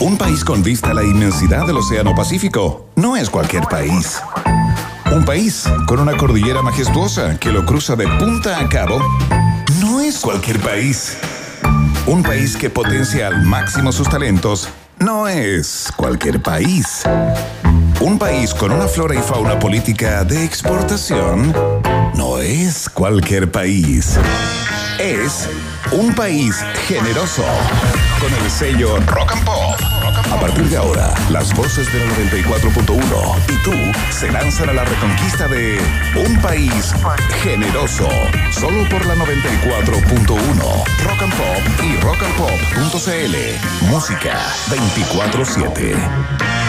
Un país con vista a la inmensidad del Océano Pacífico no es cualquier país. Un país con una cordillera majestuosa que lo cruza de punta a cabo no es cualquier país. Un país que potencia al máximo sus talentos no es cualquier país. Un país con una flora y fauna política de exportación no es cualquier país. Es un país generoso con el sello Rock and Pop. A partir de ahora, las voces de la 94.1 y tú se lanzan a la reconquista de un país generoso. Solo por la 94.1 Rock and Pop y rockandpop.cl. Música 24-7.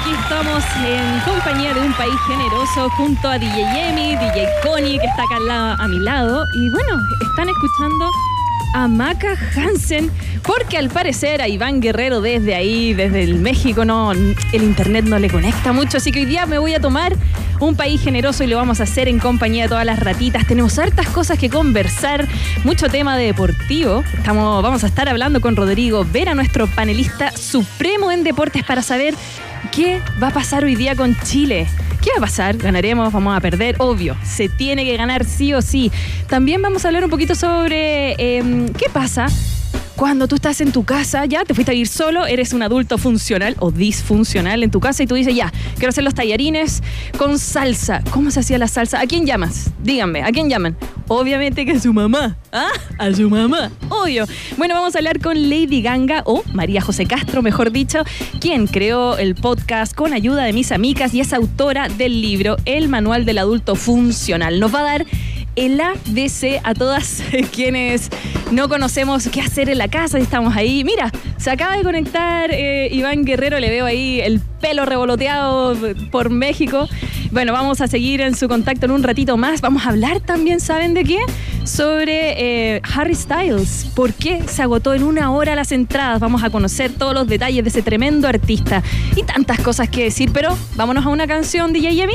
Aquí estamos en compañía de un país generoso junto a DJ Yemi, DJ Connie, que está acá al lado- a mi lado. Y bueno, están escuchando a Maca Hansen, porque al parecer a Iván Guerrero desde ahí, desde el México, no, el internet no le conecta mucho. Así que hoy día me voy a tomar un país generoso y lo vamos a hacer en compañía de todas las ratitas. Tenemos hartas cosas que conversar, mucho tema de deportivo. Vamos a estar hablando con Rodrigo Vera, nuestro panelista supremo en deportes, para saber qué va a pasar hoy día con Chile. ¿Qué va a pasar? ¿Ganaremos? ¿Vamos a perder? Obvio, se tiene que ganar sí o sí. También vamos a hablar un poquito sobre em, qué pasa cuando tú estás en tu casa, ya te fuiste a vivir solo, eres un adulto funcional o disfuncional en tu casa y tú dices, ya, quiero hacer los tallarines con salsa. ¿Cómo se hacía la salsa? ¿A quién llamas? Díganme, ¿a quién llaman? Obviamente que a su mamá. ¿Ah? A su mamá. Obvio. Bueno, vamos a hablar con Lady Ganga o María José Castro, mejor dicho, quien creó el podcast con ayuda de mis amigas y es autora del libro El Manual del Adulto Funcional. Nos va a dar el ABC a todas quienes no conocemos qué hacer en la casa y estamos ahí. Mira, se acaba de conectar eh, Iván Guerrero, le veo ahí el pelo revoloteado por México. Bueno, vamos a seguir en su contacto en un ratito más. Vamos a hablar también, ¿saben de qué? Sobre eh, Harry Styles. ¿Por qué se agotó en una hora las entradas? Vamos a conocer todos los detalles de ese tremendo artista y tantas cosas que decir, pero vámonos a una canción, DJ Yemi.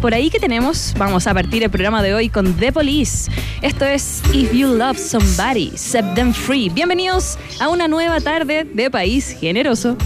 Por ahí que tenemos, vamos a partir el programa de hoy con The Police. Esto es If You Love Somebody, Set Them Free. Bienvenidos a una nueva tarde de País Generoso.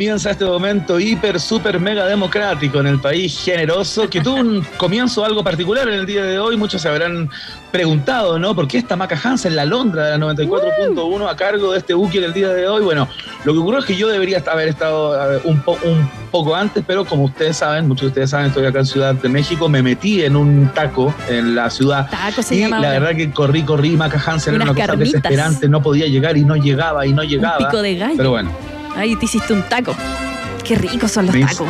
Comienza este momento hiper, super, mega democrático en el país generoso, que tuvo un comienzo algo particular en el día de hoy. Muchos se habrán preguntado, ¿no? ¿Por qué está Maca Hansen, la Londra de la 94.1 a cargo de este buque en el día de hoy? Bueno, lo que ocurrió es que yo debería haber estado un, un poco antes, pero como ustedes saben, muchos de ustedes saben, estoy acá en Ciudad de México, me metí en un taco en la ciudad. Taco se y llama la verdad que corrí, corrí, Maca Hansen era una cosa carnitas. desesperante, no podía llegar y no llegaba y no llegaba. Un pico de gallo. Pero bueno. Ahí te hiciste un taco. Qué ricos son los tacos.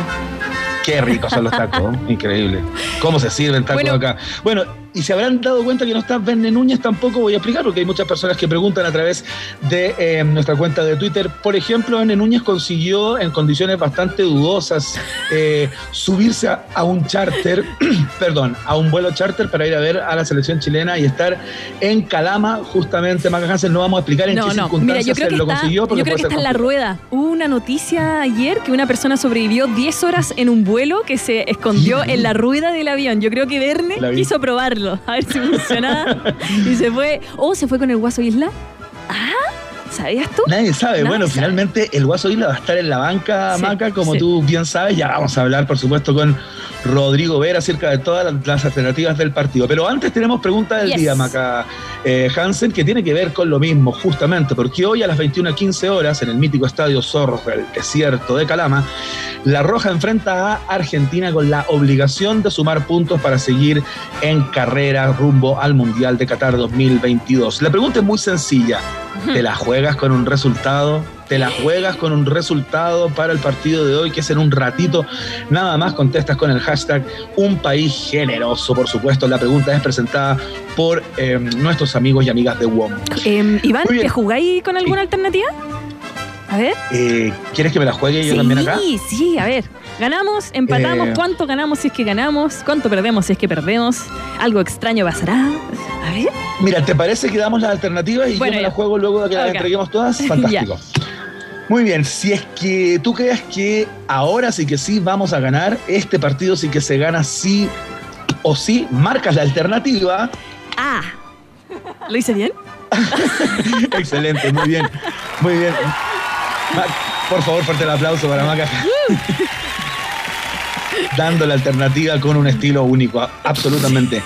Qué ricos son los tacos, increíble. ¿Cómo se sirven tacos Bueno. acá? Bueno, y se habrán dado cuenta que no está Verne Núñez, tampoco voy a explicar, porque hay muchas personas que preguntan a través de eh, nuestra cuenta de Twitter. Por ejemplo, Verne Núñez consiguió en condiciones bastante dudosas eh, subirse a, a un charter, perdón, a un vuelo charter para ir a ver a la selección chilena y estar en Calama, justamente. Maca Hansen, no vamos a explicar en No, qué no. Mira, circunstancias yo creo que lo está, consiguió. porque yo creo que está en la rueda. Hubo una noticia ayer que una persona sobrevivió 10 horas en un vuelo que se escondió en la rueda del avión. Yo creo que Verne quiso probarlo, a ver si funcionaba. y se fue. O se fue con el Guaso Isla. Ah, ¿sabías tú? Nadie sabe. Bueno, finalmente el Guaso Isla va a estar en la banca, Sí, Maca, como sí. tú bien sabes. Ya vamos a hablar, por supuesto, con Rodrigo Vera acerca de todas las, alternativas del partido. Pero antes tenemos pregunta del Yes. día, Maca eh, Hansen, que tiene que ver con lo mismo, justamente, porque hoy a las 21.15 horas, en el mítico estadio Zorros del desierto de Calama, la Roja enfrenta a Argentina con la obligación de sumar puntos para seguir en carrera rumbo al Mundial de Qatar 2022. La pregunta es muy sencilla. ¿Te la juegas con un resultado? ¿Te la juegas con un resultado para el partido de hoy, que es en un ratito? Nada más contestas con el hashtag Un País Generoso, por supuesto. La pregunta es presentada por eh, nuestros amigos y amigas de WOM. Eh, Iván. ¿que jugáis con alguna alternativa? A ver. Eh, ¿Quieres que me la juegue yo sí, también acá? sí, a ver. ¿Ganamos? ¿Empatamos? Eh. ¿Cuánto ganamos si es que ganamos? ¿Cuánto perdemos si es que perdemos? ¿Algo extraño pasará? A ver. Mira, ¿te parece que damos las alternativas y Bueno, yo me ya. la juego luego de que las Ok. entreguemos todas? Fantástico. Muy bien, si es que tú creas que ahora sí que sí vamos a ganar, este partido sí que se gana sí o sí, marcas la alternativa. Ah. ¿Lo hice bien? Excelente, muy bien, muy bien. Por favor, fuerte el aplauso para Maca. Dando la alternativa con un estilo único, absolutamente.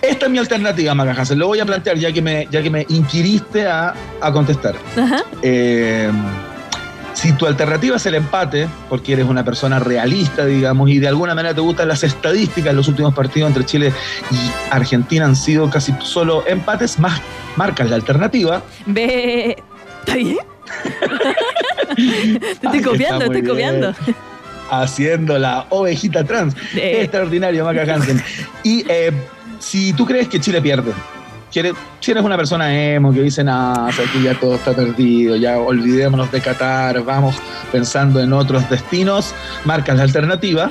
Esta es mi alternativa, Maca Hansen. Lo voy a plantear ya que me, ya que me inquiriste a, a contestar. Ajá. Eh, si tu alternativa es el empate, porque eres una persona realista, digamos, y de alguna manera te gustan las estadísticas, los últimos partidos entre Chile y Argentina han sido casi solo empates, más marcas la alternativa. Ve. ¿Está bien? te Ay, estoy copiando, está muy estoy copiando. Haciendo la ovejita trans. Extraordinario, Maca Hansen. Y eh, si tú crees que Chile pierde, si eres, una persona emo que dice, sea, que ya todo está perdido, ya olvidémonos de Qatar, vamos pensando en otros destinos, marcas la alternativa.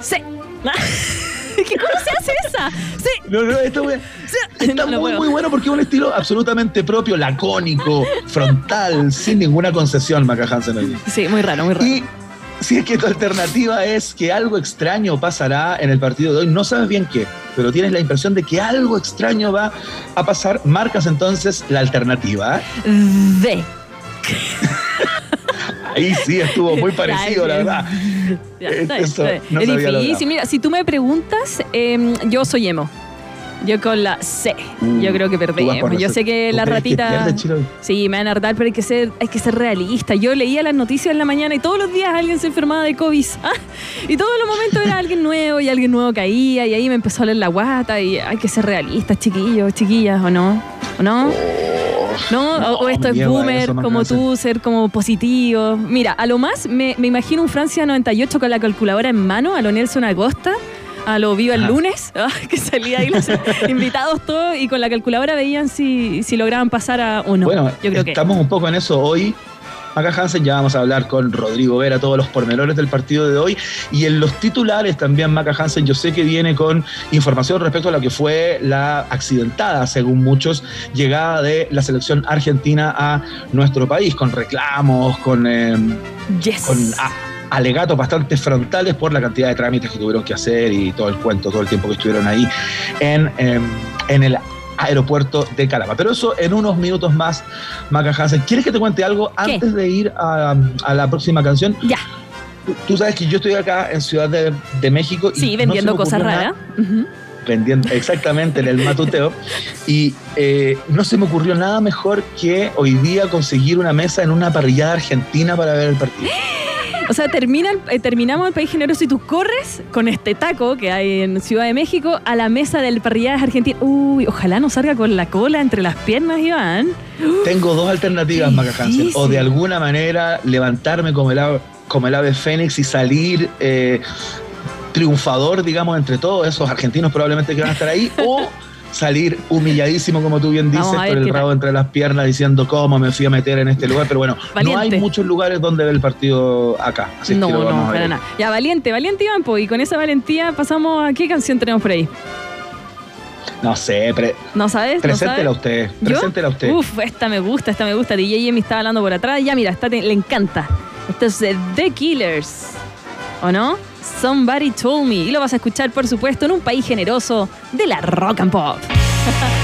Sí. ¿Qué- ¿Cómo se hace esa? Sí. No, no, esto está No, muy, muy bueno porque es un estilo absolutamente propio, lacónico, frontal, sin ninguna concesión, Maca Hansen. hoy. Sí, muy raro, muy raro. Y si es que tu alternativa es que algo extraño pasará en el partido de hoy, no sabes bien qué, pero tienes la impresión de que algo extraño va a pasar, marcas entonces la alternativa. ¿eh? De. Ahí sí estuvo muy parecido, la verdad. Ya, está bien, Eso está bien. no es difícil. Mira, si tú me preguntas, eh, yo soy emo. Yo con la C. Uh, yo creo que perdemos. Yo sé que ¿Tú la crees que ratita. pierde Chile hoy? Sí, me van a hartar, pero hay que ser, hay que ser realista. Yo leía las noticias en la mañana y todos los días alguien se enfermaba de COVID. Ah, y todos los momentos era alguien nuevo y alguien nuevo caía y ahí me empezó a oler la guata y hay que ser realistas, chiquillos, chiquillas, ¿o no? ¿O no? ¿No? No, o, o esto es boomer, como tú, ser como positivo. Mira, a lo más me, me imagino un Francia 98 con la calculadora en mano, a lo Nelson Acosta, a lo Viva el lunes, ah, que salía ahí los invitados todos y con la calculadora veían si, si lograban pasar a uno. Bueno, Yo creo que. estamos un poco en eso hoy. Maca Hansen, ya vamos a hablar con Rodrigo Vera, todos los pormenores del partido de hoy. Y en los titulares también, Maca Hansen, yo sé que viene con información respecto a lo que fue la accidentada, según muchos, llegada de la selección argentina a nuestro país, con reclamos, con, eh, Yes. con a- alegatos bastante frontales por la cantidad de trámites que tuvieron que hacer y todo el cuento, todo el tiempo que estuvieron ahí en, em, en el aeropuerto de Calama. Pero eso en unos minutos más, Maca Hansen. ¿Quieres que te cuente algo antes de ir a, a, la próxima canción? Ya. Tú sabes que yo estoy acá en Ciudad de, de México. Sí, vendiendo cosas raras. Vendiendo, exactamente, en el matuteo. Y eh, no se me ocurrió nada mejor que hoy día conseguir una mesa en una parrillada argentina para ver el partido. O sea, termina, eh, terminamos el país generoso y tú corres con este taco que hay en Ciudad de México a la mesa del parrilladas argentino. Uy, ojalá no salga con la cola entre las piernas, Iván. Tengo dos alternativas, Maca Hansen. O de alguna manera levantarme como el ave, como el ave fénix y salir eh, triunfador, digamos, entre todos esos argentinos probablemente que van a estar ahí. o salir humilladísimo, como tú bien dices, con el rabo entre las piernas diciendo cómo me fui a meter en este lugar. Pero bueno, no hay muchos lugares donde ver el partido acá. Así no, que no, para nada. Ya, valiente, valiente Iván, y con esa valentía pasamos a qué canción tenemos por ahí. No sé, ¿no sabes? Preséntela ¿No usted. Preséntela usted. Uf, esta me gusta, esta me gusta. DJ me estaba hablando por atrás. Ya, mira, esta le encanta. Esto es The Killers. ¿O no? Somebody Told Me. Y lo vas a escuchar, por supuesto, en un país generoso de la rock and pop.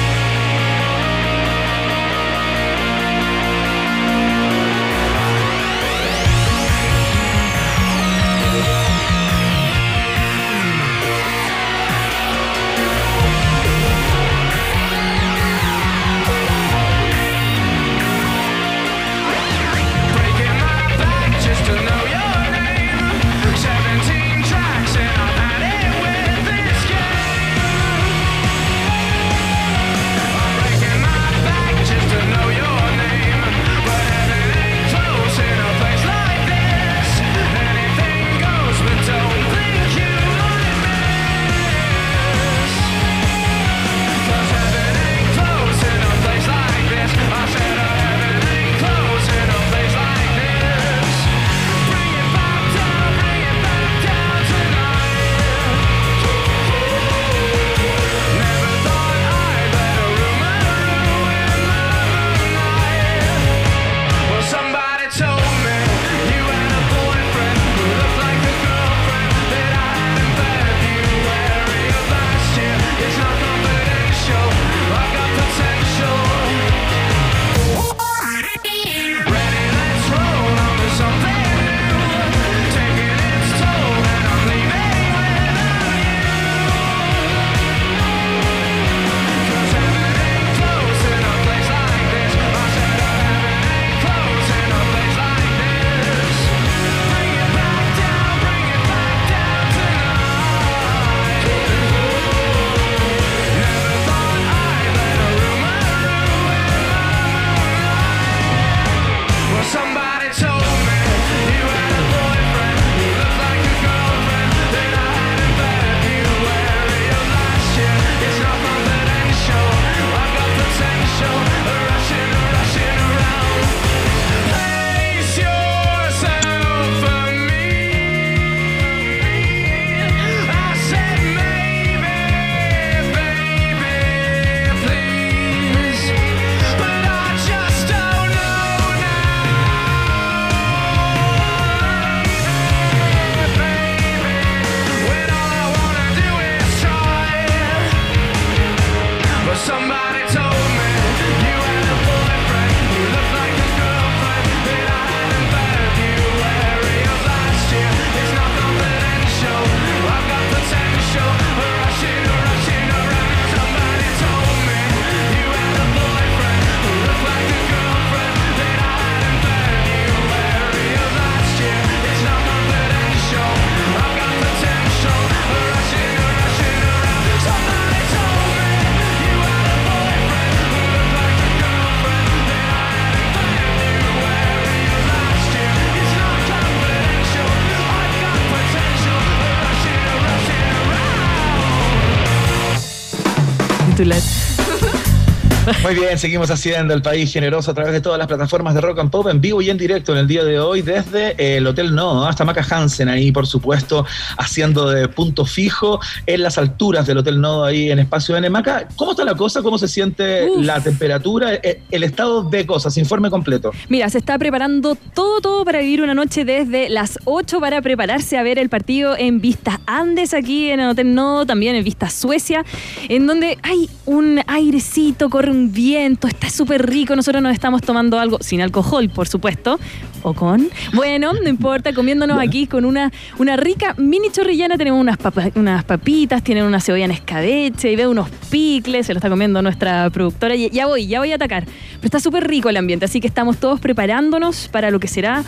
Muy bien, seguimos haciendo el país generoso a través de todas las plataformas de Rock and Pop en vivo y en directo en el día de hoy desde el Hotel No hasta Maca Hansen ahí, por supuesto, haciendo de punto fijo en las alturas del Hotel Nodo ahí en Espacio N. Maca, ¿cómo está la cosa? ¿Cómo se siente la temperatura? Eh, el estado de cosas, informe completo. Mira, se está preparando todo, todo para vivir una noche desde las 8 para prepararse a ver el partido en Vistas Andes aquí en el Hotel Nodo, también en Vistas Suecia, en donde hay un airecito, corre un viento, está súper rico. Nosotros nos estamos tomando algo sin alcohol, por supuesto, o con. Bueno, no importa, comiéndonos aquí con una, una rica mini chorrillana. Tenemos unas, unas papitas, tienen una cebolla en escabeche y veo unos picles, se lo está comiendo nuestra productora. Ya voy, ya voy a atacar. Pero está súper rico el ambiente, así que estamos todos preparándonos para lo que será.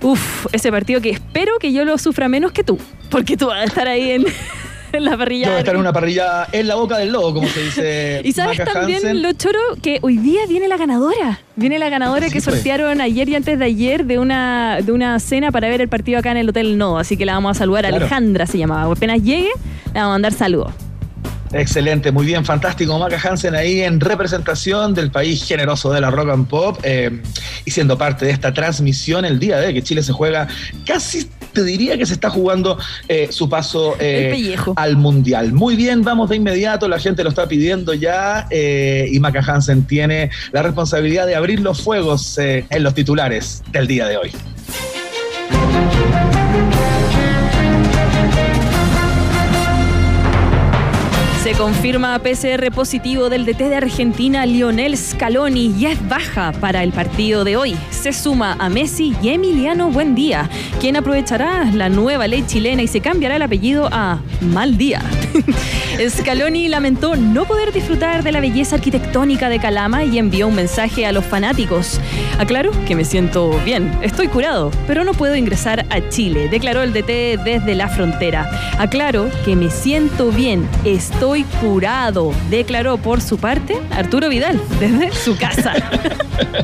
Uf, ese partido que espero que yo lo sufra menos que tú, porque tú vas a estar ahí en, en la parrilla. Yo voy a estar en una parrilla en la boca del lobo, como se dice. y sabes también, lo choro, que hoy día viene la ganadora. Viene la ganadora que pues. sortearon ayer y antes de ayer de una, de una cena para ver el partido acá en el Hotel No. Así que la vamos a saludar. Alejandra se llamaba. Apenas llegue, le vamos a mandar saludos. Excelente, muy bien, fantástico. Maca Hansen ahí en representación del país generoso de la rock and pop eh, y siendo parte de esta transmisión el día de que Chile se juega casi te diría que se está jugando eh, su paso eh, al Mundial. Muy bien, vamos de inmediato, la gente lo está pidiendo ya y Maca Hansen tiene la responsabilidad de abrir los fuegos en los titulares del día de hoy. Se confirma PCR positivo del DT de Argentina, Lionel Scaloni, y es baja para el partido de hoy. Se suma a Messi y Emiliano Buendía, quien aprovechará la nueva ley chilena y se cambiará el apellido a Maldía. Scaloni lamentó no poder disfrutar de la belleza arquitectónica de Calama y envió un mensaje a los fanáticos. Aclaro que me siento bien, estoy curado, pero no puedo ingresar a Chile, declaró el DT desde la frontera. Aclaro que me siento bien, estoy curado, declaró por su parte Arturo Vidal desde su casa.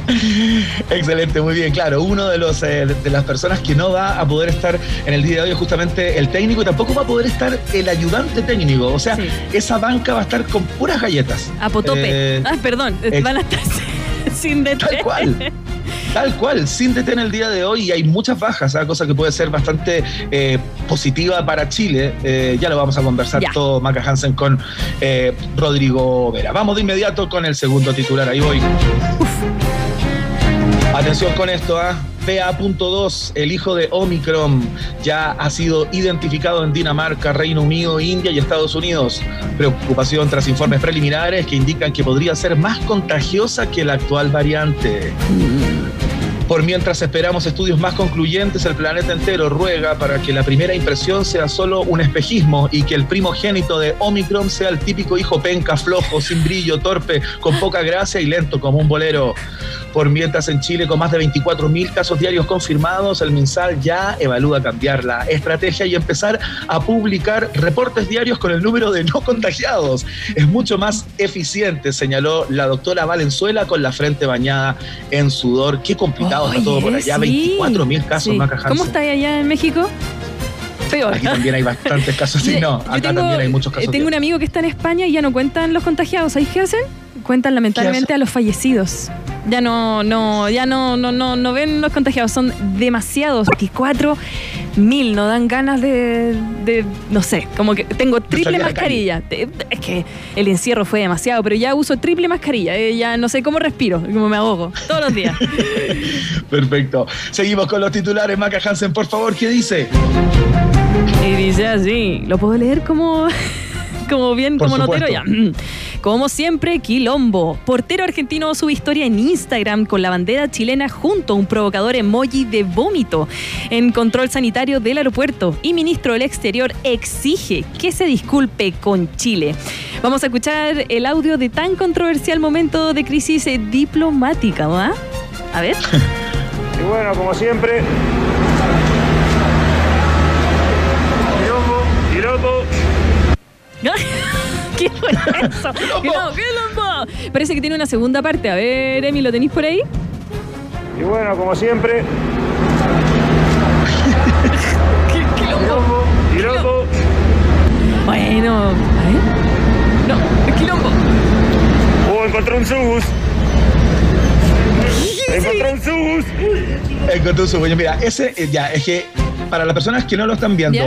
Excelente, muy bien, claro. Uno de los eh, de las personas que no va a poder estar en el día de hoy es justamente el técnico y tampoco va a poder estar el ayudante técnico. O sea, esa banca va a estar con puras galletas. A potope. Eh, ah, perdón, van a estar sin detener. Tal cual. Tal cual, sin DT el día de hoy y hay muchas bajas, ¿ah? cosa que puede ser bastante eh, positiva para Chile. Eh, ya lo vamos a conversar todo Maca Hansen con eh, Rodrigo Vera. Vamos de inmediato con el segundo titular, ahí voy. Atención con esto, ¿ah? BA.2, el hijo de Omicron, ya ha sido identificado en Dinamarca, Reino Unido, India y Estados Unidos. Preocupación tras informes preliminares que indican que podría ser más contagiosa que la actual variante. Por mientras esperamos estudios más concluyentes, el planeta entero ruega para que la primera impresión sea solo un espejismo y que el primogénito de Omicron sea el típico hijo penca, flojo, sin brillo, torpe, con poca gracia y lento como un bolero. Por mientras en Chile, con más de 24 mil casos diarios confirmados, el MinSal ya evalúa cambiar la estrategia y empezar a publicar reportes diarios con el número de no contagiados. Es mucho más eficiente, señaló la doctora Valenzuela con la frente bañada en sudor. Qué complicado está todo por allá. 24 mil casos, sí. ¿Cómo está allá en México? Peor. Aquí también hay bastantes casos. Sí, no, acá también hay muchos casos. Tengo un amigo que está en España y ya no cuentan los contagiados. ¿Sabéis qué hacen? Cuentan lamentablemente a los fallecidos. Ya no, no, ya no, no, no, no ven los contagiados, son demasiados, 24 mil, no dan ganas de, de, no sé, como que tengo triple mascarilla. Es que el encierro fue demasiado, pero ya uso triple mascarilla, eh, ya no sé cómo respiro, cómo me ahogo, todos los días. Perfecto. Seguimos con los titulares, Maca Hansen, por favor, ¿qué dice? Y dice así, lo puedo leer como, como bien, como notero ya. Como siempre, Quilombo. Portero argentino su historia en Instagram con la bandera chilena junto a un provocador emoji de vómito en control sanitario del aeropuerto. Y ministro del Exterior exige que se disculpe con Chile. Vamos a escuchar el audio de tan controversial momento de crisis diplomática, ¿va? A ver. y bueno, como siempre. Quilombo, quilombo. ¿Qué fue eso? ¡Quilombo! Parece que tiene una segunda parte. A ver, Emi, ¿lo tenéis por ahí? Y bueno, como siempre. quilombo. Quilombo. Bueno, a ver. No, es quilombo. encontré un subus. Encontré un subus. Encontré un subus. Mira, ese, eh, ya, es que para las personas que no lo están viendo,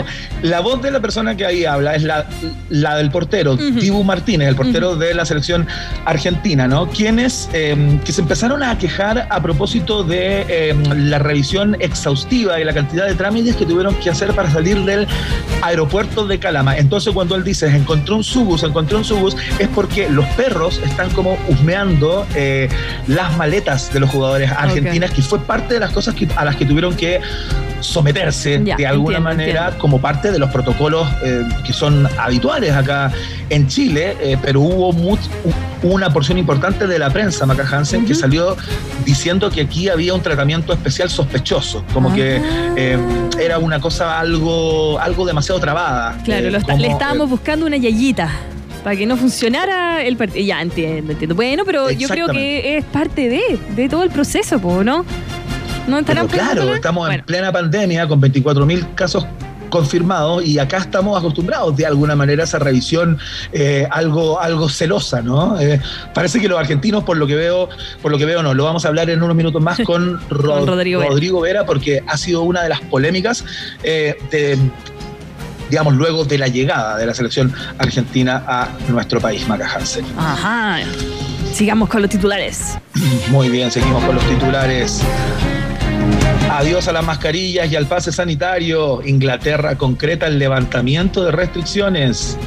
la voz de la persona que ahí habla es la, la del portero, Dibu Martínez, el portero de la selección argentina, ¿no? Quienes eh, que se empezaron a quejar a propósito de eh, la revisión exhaustiva y la cantidad de trámites que tuvieron que hacer para salir del aeropuerto de Calama. Entonces, cuando él dice, encontró un subus, encontró un subus, es porque los perros están como husmeando eh, las maletas de los jugadores argentinas, que fue parte de las cosas que- a las que tuvieron que someterse Ya, de alguna entiendo, manera entiendo. como parte de los protocolos eh, que son habituales acá en Chile, eh, pero hubo much- una porción importante de la prensa, Maca Hansen, que salió diciendo que aquí había un tratamiento especial sospechoso, como que Ah. eh, era una cosa algo, algo demasiado trabada. Claro, lo está- como, le estábamos buscando una yayita para que no funcionara el partido. Ya entiendo, entiendo. Bueno, pero yo creo que es parte de, de todo el proceso, ¿no? ¿No Pero claro, estamos Bueno, en plena pandemia con 24.000 casos confirmados y acá estamos acostumbrados de alguna manera a esa revisión eh, algo, algo celosa, ¿no? Eh, parece que los argentinos, por lo que veo, por lo que veo, no, lo vamos a hablar en unos minutos más con, Ro- Con Rodrigo Rodrigo, Vera. Vera. porque ha sido una de las polémicas eh, de digamos, luego de la llegada de la selección argentina a nuestro país, Maca Hansen. Ajá. Sigamos con los titulares. Muy bien, seguimos con los titulares. Adiós a las mascarillas y al pase sanitario. Inglaterra concreta el levantamiento de restricciones.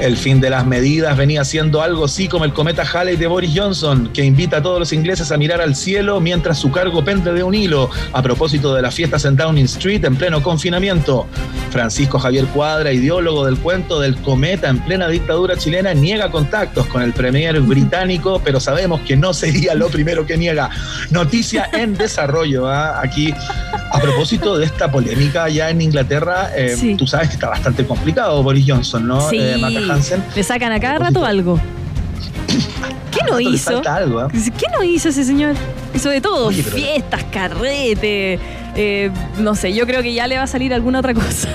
El fin de las medidas venía siendo algo así como el cometa Halley de Boris Johnson, que invita a todos los ingleses a mirar al cielo mientras su cargo pende de un hilo, a propósito de las fiestas en Downing Street en pleno confinamiento. Francisco Javier Cuadra, ideólogo del cuento del cometa en plena dictadura chilena, niega contactos con el premier británico, pero sabemos que no sería lo primero que niega. Noticia en desarrollo, ¿ah? aquí a propósito de esta polémica ya en Inglaterra, eh, Sí. tú sabes que está bastante complicado Boris Johnson, ¿no? sí, Eh, Hansen. le sacan a cada rato algo. ¿Qué no hizo? algo, ¿ah? ¿Qué no hizo ese señor? Hizo de todo, Oye, pero- fiestas, carrete, eh, no sé, yo creo que ya le va a salir alguna otra cosa.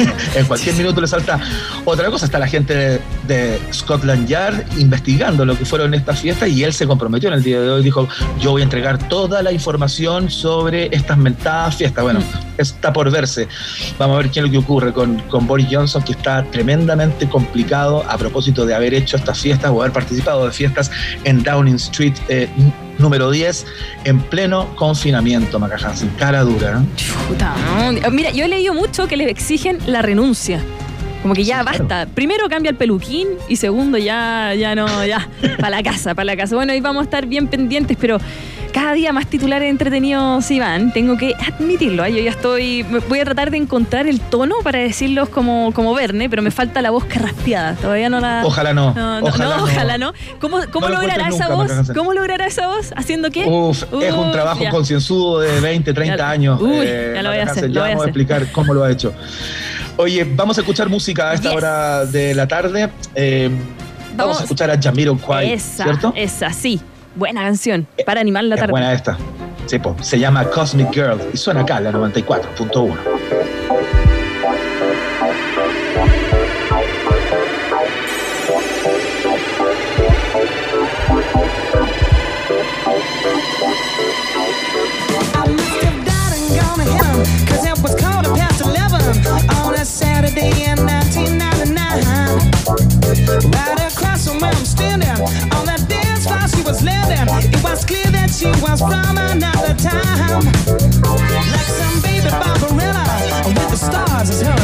En cualquier minuto le salta otra cosa. Está la gente de, Scotland Yard investigando lo que fueron estas fiestas y él se comprometió en el día de hoy. Dijo, yo voy a entregar toda la información sobre estas mentadas fiestas. Bueno, está por verse. Vamos a ver qué es lo que ocurre con, con Boris Johnson, que está tremendamente complicado a propósito de haber hecho estas fiestas o haber participado de fiestas en Downing Street eh, número 10 en pleno confinamiento, Maca Hansen. Cara dura. Chuta, ¿no? Mira, yo he leído mucho que le exigen la renuncia. Como que ya claro. basta. Primero cambia el peluquín y segundo ya, ya no, ya, para la casa, para la casa. Bueno, ahí vamos a estar bien pendientes, pero cada día más titulares entretenidos sí van. Tengo que admitirlo. ¿eh? Yo ya estoy. Voy a tratar de encontrar el tono para decirlos como, como Verne, pero me falta la voz carraspeada. Todavía no la. Ojalá no. No, no, ojalá, no, ojalá no. ¿Cómo, cómo No logrará esa nunca, voz? ¿Cómo logrará esa voz? ¿Haciendo qué? Uf, es un trabajo ya. concienzudo de 20, 30 Ya- años. Uy, eh, ya lo voy a hacer, Hansen. lo Ya voy a vamos a hacer. explicar cómo lo ha hecho. Oye, vamos a escuchar música a esta Yes. hora de la tarde. Eh, vamos, Vamos. a escuchar a Jamiroquai, Esa, ¿cierto? esa, sí. Buena canción. Para animar la Es tarde. buena esta. Sí, po. se llama Cosmic Girl y suena acá, la 94.1. In 1999. Right across from where I'm standing, on dance floor she was landing. It was clear that she was from another time. Like some baby Barbarella, with the said,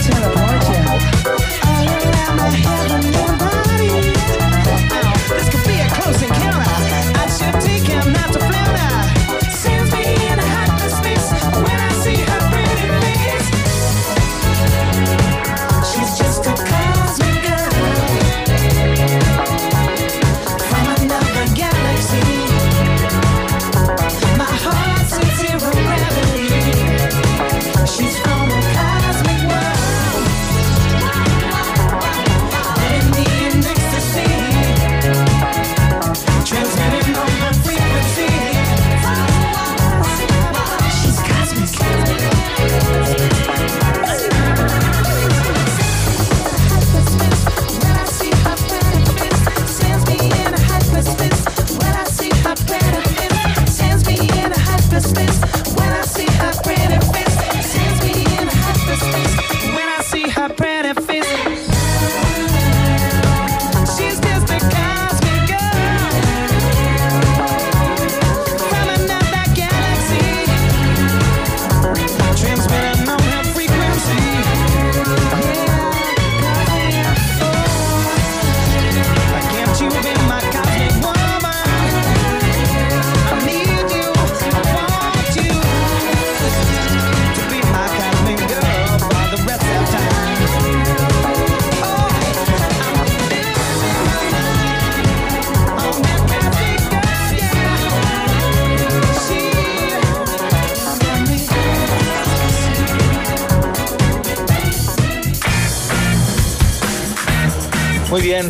I can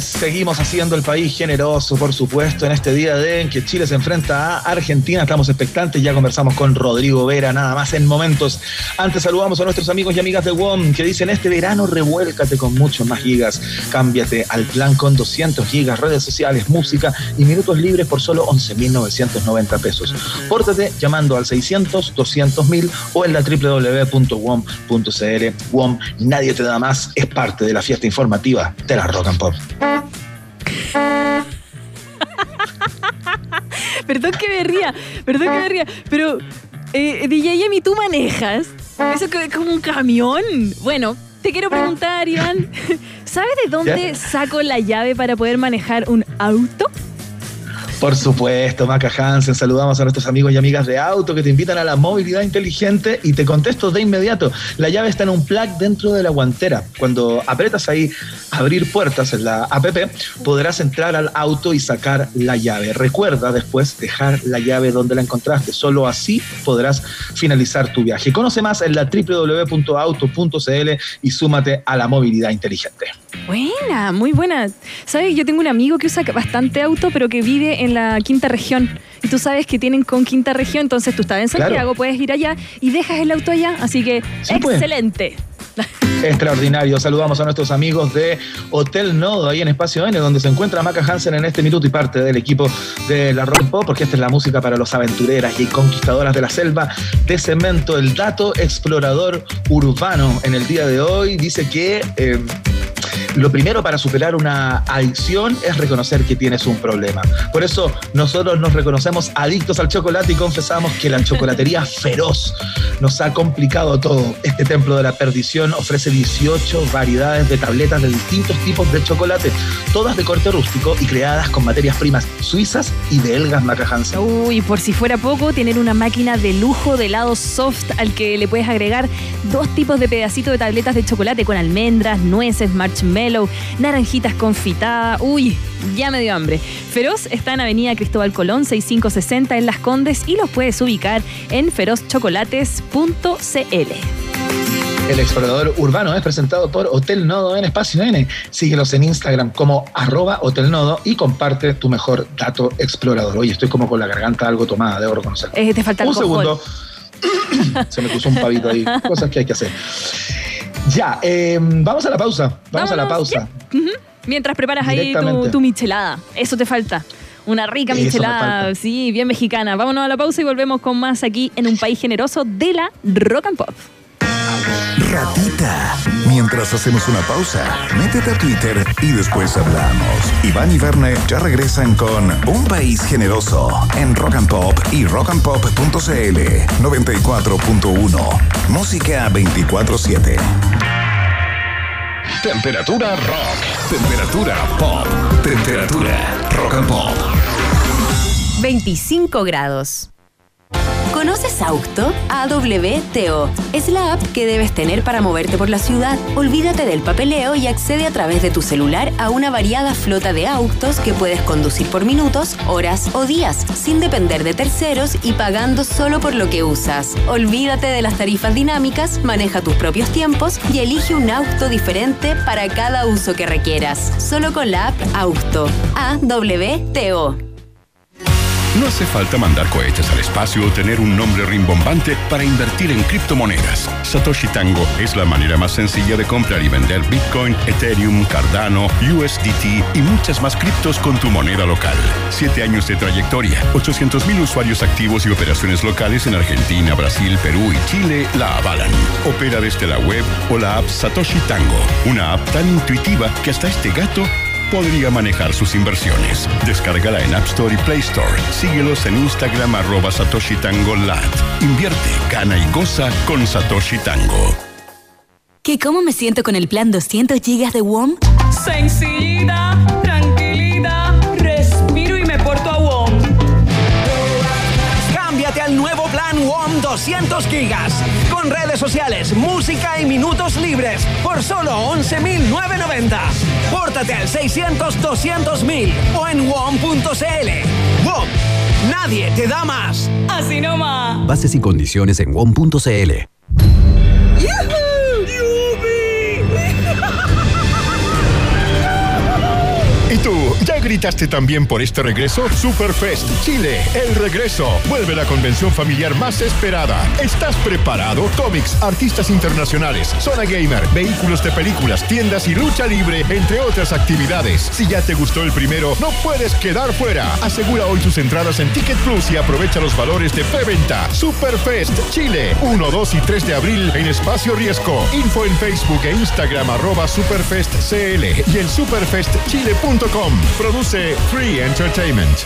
seguimos haciendo el país generoso, por supuesto, en este día de en que Chile se enfrenta a Argentina. Estamos expectantes, ya conversamos con Rodrigo Vera, nada más en momentos. Antes saludamos a nuestros amigos y amigas de WOM que dicen este verano revuélcate con muchos más gigas. Cámbiate al plan con 200 gigas, redes sociales, música y minutos libres por solo 11.990 pesos. Pórtate llamando al 600 200 mil o en la www.wom.cl. WOM, nadie te da más, es parte de la fiesta informativa de la Rock and Pop. Pero eh, DJ Yemi, ¿tú manejas? Eso es como un camión. Bueno, te quiero preguntar, Iván, ¿sabes de dónde saco la llave para poder manejar un auto? Por supuesto, Maca Hansen, saludamos a nuestros amigos y amigas de auto que te invitan a la movilidad inteligente y te contesto de inmediato. La llave está en un plug dentro de la guantera. Cuando apretas ahí abrir puertas en la app, podrás entrar al auto y sacar la llave. Recuerda después dejar la llave donde la encontraste. Solo así podrás finalizar tu viaje. Conoce más en la www.auto.cl y súmate a la movilidad inteligente. Buena, muy buena. ¿Sabes? Yo tengo un amigo que usa bastante auto, pero que vive en la quinta región. Y tú sabes que tienen con quinta región, entonces tú estás en Claro. Santiago, puedes ir allá y dejas el auto allá. Así que, Sí, pues. Extraordinario. Saludamos a nuestros amigos de Hotel Nodo, ahí en Espacio N, donde se encuentra Maca Hansen en este minuto y parte del equipo de la Rock Pop, porque esta es la música para los aventureras y conquistadoras de la selva de cemento. El dato explorador urbano en el día de hoy dice que. eh, lo primero para superar una adicción es reconocer que tienes un problema. Por eso nosotros nos reconocemos adictos al chocolate y confesamos que la chocolatería feroz nos ha complicado todo. Este templo de la perdición ofrece 18 variedades de tabletas de distintos tipos de chocolate, todas de corte rústico y creadas con materias primas suizas y belgas Maca Hansen. Uy, por si fuera poco, tener una máquina de lujo de helado soft al que le puedes agregar dos tipos de pedacitos de tabletas de chocolate con almendras, nueces, marshmallow, naranjitas confitadas. Uy, ya me dio hambre. Feroz está en Avenida Cristóbal Colón 6560 en Las Condes y los puedes ubicar en ferozchocolates.cl. El explorador urbano es presentado por Hotel Nodo en Espacio N. Síguelos en Instagram como arroba Hotel Nodo y comparte tu mejor dato explorador. Oye, estoy como con la garganta algo tomada, debo reconocer. Eh, te falta Un alcohol. segundo. Se me puso un pavito ahí. Cosas que hay que hacer. Ya, eh, vamos a la pausa. Vamos a la pausa. Mientras preparas ahí tu, tu michelada. Eso te falta. Una rica michelada, sí, bien mexicana. Vámonos a la pausa y volvemos con más aquí en un país generoso de la rock and pop. Ratita. Mientras hacemos una pausa, métete a Twitter y después hablamos. Iván y Verne ya regresan con Un País Generoso en Rock and Pop y rockandpop.cl 94.1. Música 24-7. Temperatura rock. Temperatura pop. Temperatura rock and pop. 25 grados. ¿Conoces Auto? AWTO. Es la app que debes tener para moverte por la ciudad. Olvídate del papeleo y accede a través de tu celular a una variada flota de autos que puedes conducir por minutos, horas o días, sin depender de terceros y pagando solo por lo que usas. Olvídate de las tarifas dinámicas, maneja tus propios tiempos y elige un auto diferente para cada uso que requieras. Solo con la app Auto. AWTO. No hace falta mandar cohetes al espacio o tener un nombre rimbombante para invertir en criptomonedas. Satoshi Tango es la manera más sencilla de comprar y vender Bitcoin, Ethereum, Cardano, USDT y muchas más criptos con tu moneda local. Siete años de trayectoria, 800.000 usuarios activos y operaciones locales en Argentina, Brasil, Perú y Chile la avalan. Opera desde la web o la app Satoshi Tango, una app tan intuitiva que hasta este gato podría manejar sus inversiones. Descárgala en App Store y Play Store. Síguelos en Instagram arroba Satoshi Tango Lat. Invierte, gana y goza con Satoshi Tango. ¿Qué cómo me siento con el plan 200 GB de WOM? Sencillita, tranquilidad, respiro y me porto a WOM. Cámbiate al nuevo plan WOM 200 gigas. Con redes sociales, música y minutos libres. Por solo 11.990. Pórtate al 600-200.000 o en WOM.cl. WOM. Nadie te da más. Así nomás. Bases y condiciones en WOM.cl. gritaste también por este regreso? Superfest Chile, el regreso. Vuelve la convención familiar más esperada. ¿Estás preparado? Cómics, artistas internacionales, zona gamer, vehículos de películas, tiendas y lucha libre, entre otras actividades. Si ya te gustó el primero, no puedes quedar fuera. Asegura hoy tus entradas en Ticket Plus y aprovecha los valores de preventa. Superfest Chile, 1, 2 y 3 de abril en Espacio Riesgo. Info en Facebook e Instagram arroba superfestcl y en superfestchile.com. Produce Free Entertainment.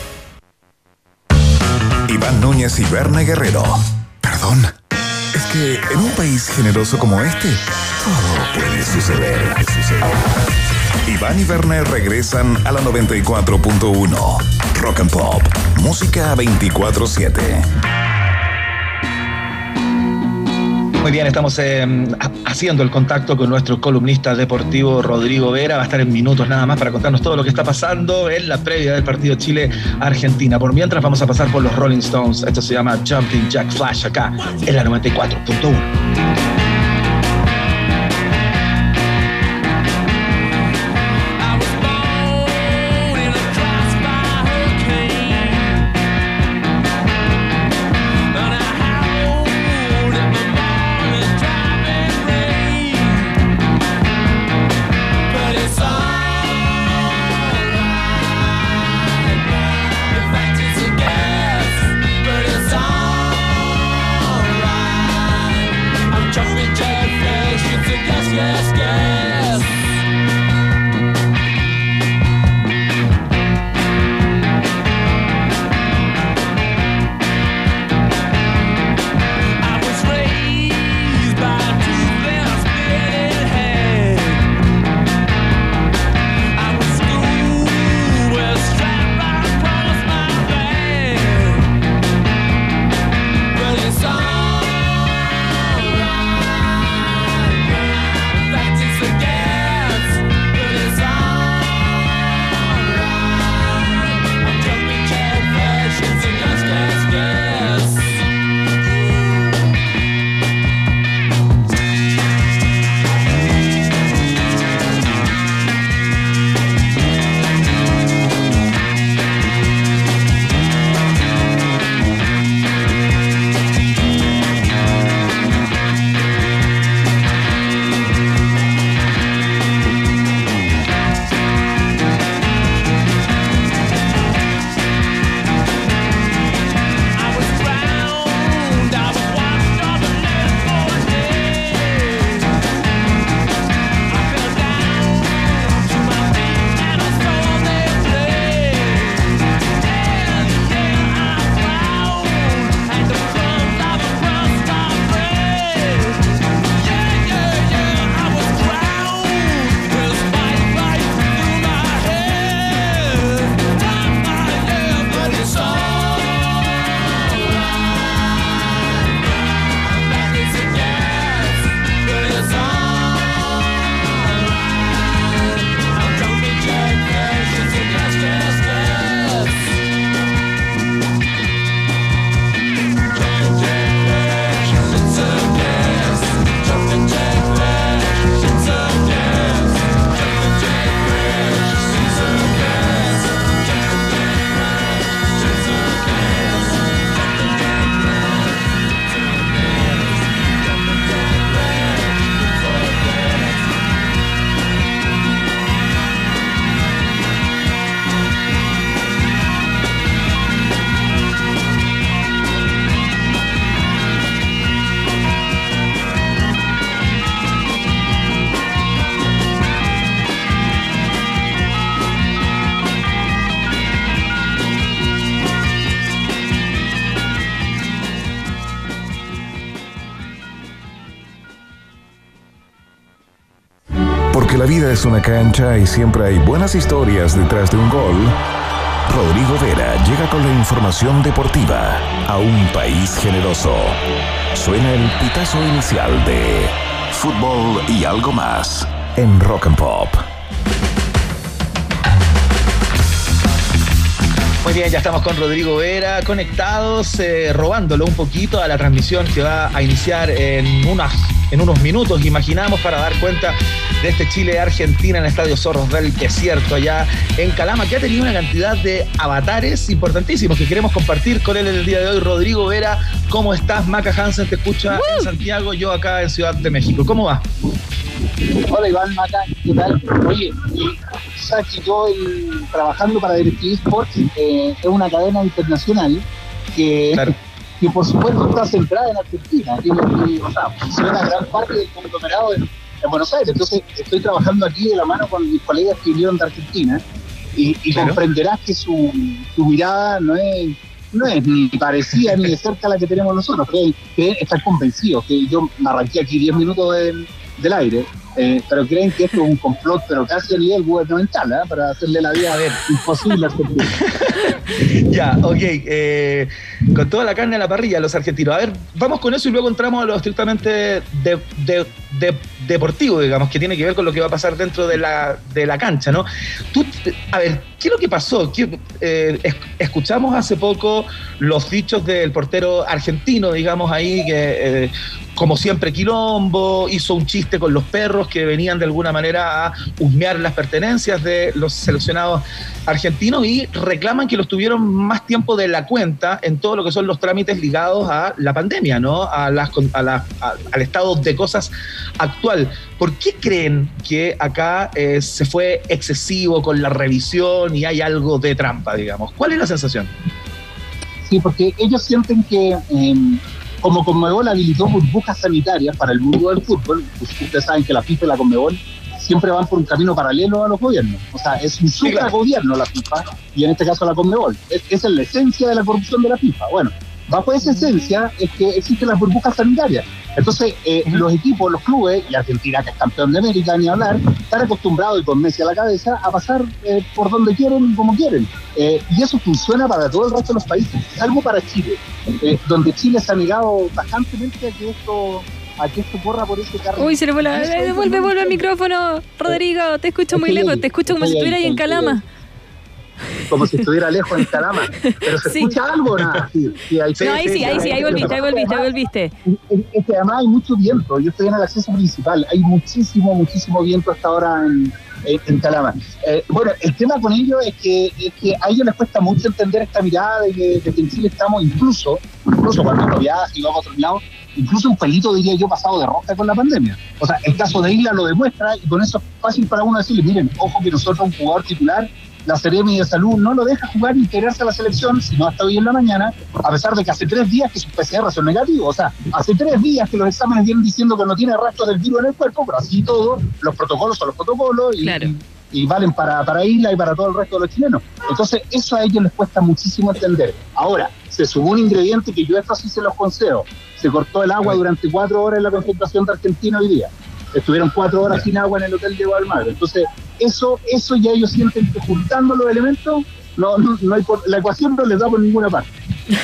Iván Núñez y Verne Guerrero. Perdón. Es que en un país generoso como este, todo puede suceder. Iván y Verne regresan a la 94.1. Rock and Pop. Música 24-7. Muy bien, estamos ha- haciendo el contacto con nuestro columnista deportivo Rodrigo Vera. Va a estar en minutos nada más para contarnos todo lo que está pasando en la previa del partido Chile-Argentina. Por mientras vamos a pasar por los Rolling Stones. Esto se llama Jumping Jack Flash acá en la 94.1. es una cancha y siempre hay buenas historias detrás de un gol. Rodrigo Vera llega con la información deportiva a un país generoso. Suena el pitazo inicial de fútbol y algo más en Rock and Pop. Muy bien, ya estamos con Rodrigo Vera conectados, eh, robándolo un poquito a la transmisión que va a iniciar en, unas, en unos minutos, imaginamos, para dar cuenta de este Chile-Argentina en el Estadio Zorros del Desierto, allá en Calama, que ha tenido una cantidad de avatares importantísimos que queremos compartir con él en el día de hoy. Rodrigo Vera, ¿cómo estás? Maca Hansen te escucha en Santiago, yo acá en Ciudad de México. ¿Cómo va? Hola Iván Mata, ¿qué tal? Oye, sabes que yo el- trabajando para DirecTV Sports eh, es una cadena internacional que, que por supuesto está centrada en Argentina, que, o sea, funciona gran parte del conglomerado en, en Buenos Aires. Entonces estoy trabajando aquí de la mano con mis colegas que vinieron de Argentina y, y Claro. comprenderás que su, su mirada no es no es ni parecida ni de cerca a la que tenemos nosotros, que, que están convencidos, que yo me arranqué aquí 10 minutos del, del aire, eh, pero creen que esto es un complot, pero casi a nivel gubernamental, ¿eh? para hacerle la vida imposible a Argentina. Ya, ok. eh, con toda la carne a la parrilla, los argentinos. A ver, vamos con eso y luego entramos a lo estrictamente de- deportivo, digamos, que tiene que ver con lo que va a pasar dentro de la, de la cancha, ¿no? Tú, a ver, ¿qué es lo que pasó? ¿Qué- eh, es- escuchamos hace poco los dichos del portero argentino, digamos, ahí, que eh, como siempre quilombo, hizo un chiste con los perros que venían de alguna manera a husmear las pertenencias de los seleccionados argentinos y reclaman que los tuvieron más tiempo de la cuenta en todo lo que son los trámites ligados a la pandemia, ¿no? A las, a la- a- al estado de cosas actual. ¿Por qué creen que acá eh, se fue excesivo con la revisión y hay algo de trampa, digamos? ¿Cuál es la sensación? Sí, porque ellos sienten que, eh, como Conmebol habilitó burbujas sanitarias para el mundo del fútbol, pues ustedes saben que la FIFA y la Conmebol siempre van por un camino paralelo a los gobiernos. O sea, es un supragobierno la FIFA y en este caso la Conmebol. Es, esa es la esencia de la corrupción de la FIFA. Bueno, bajo esa esencia es que existen las burbujas sanitarias. Entonces, eh, los equipos, los clubes, y Argentina, que es campeón de América, ni hablar, están acostumbrados, y con Messi a la cabeza, a pasar eh, por donde quieren y como quieren. Eh, y eso funciona para todo el resto de los países, salvo para Chile, eh, donde Chile se ha negado tajantemente a que esto a que esto corra por ese carril. Uy, se le Vuelve, lo vuelve al micrófono, Rodrigo. Te escucho muy lejos. Te escucho como si estoy ahí, estuviera ahí en Calama. Como si estuviera lejos en Calama. Pero se Sí. escucha algo nada. Sí, sí, ahí, No, ahí sí, ahí sí, ahí volviste, ahí volviste, ahí volviste. Es que además hay mucho viento. Yo estoy en el acceso principal. Hay muchísimo, muchísimo viento hasta ahora en, en, en Calama. Eh, bueno, el tema con ellos es que, es que a ellos les cuesta mucho entender esta mirada de que, de que en Chile estamos incluso, incluso cuando uno viaja y vamos a otro lado, incluso un pelito, diría yo, pasado de roja con la pandemia. O sea, el caso de Isla lo demuestra y con eso es fácil para uno decirle, miren, ojo que nosotros un jugador titular la Seremi de Salud no lo deja jugar ni integrarse a la selección, sino hasta hoy en la mañana, a pesar de que hace tres días que sus PCR son negativos. O sea, hace tres días que los exámenes vienen diciendo que no tiene rastros del virus en el cuerpo, pero así todo, los protocolos son los protocolos y, y- y valen para, para Isla y para todo el resto de los chilenos. Entonces, eso a ellos les cuesta muchísimo entender. Ahora, se sumó un ingrediente que yo esto sí se los concedo. Se cortó el agua durante cuatro horas en la concentración de Argentina hoy día. Estuvieron cuatro horas sin agua en el hotel de Guadalmagre. Entonces, eso, eso ya ellos sienten que juntando los elementos, no, no, no hay por- la ecuación no les da por ninguna parte.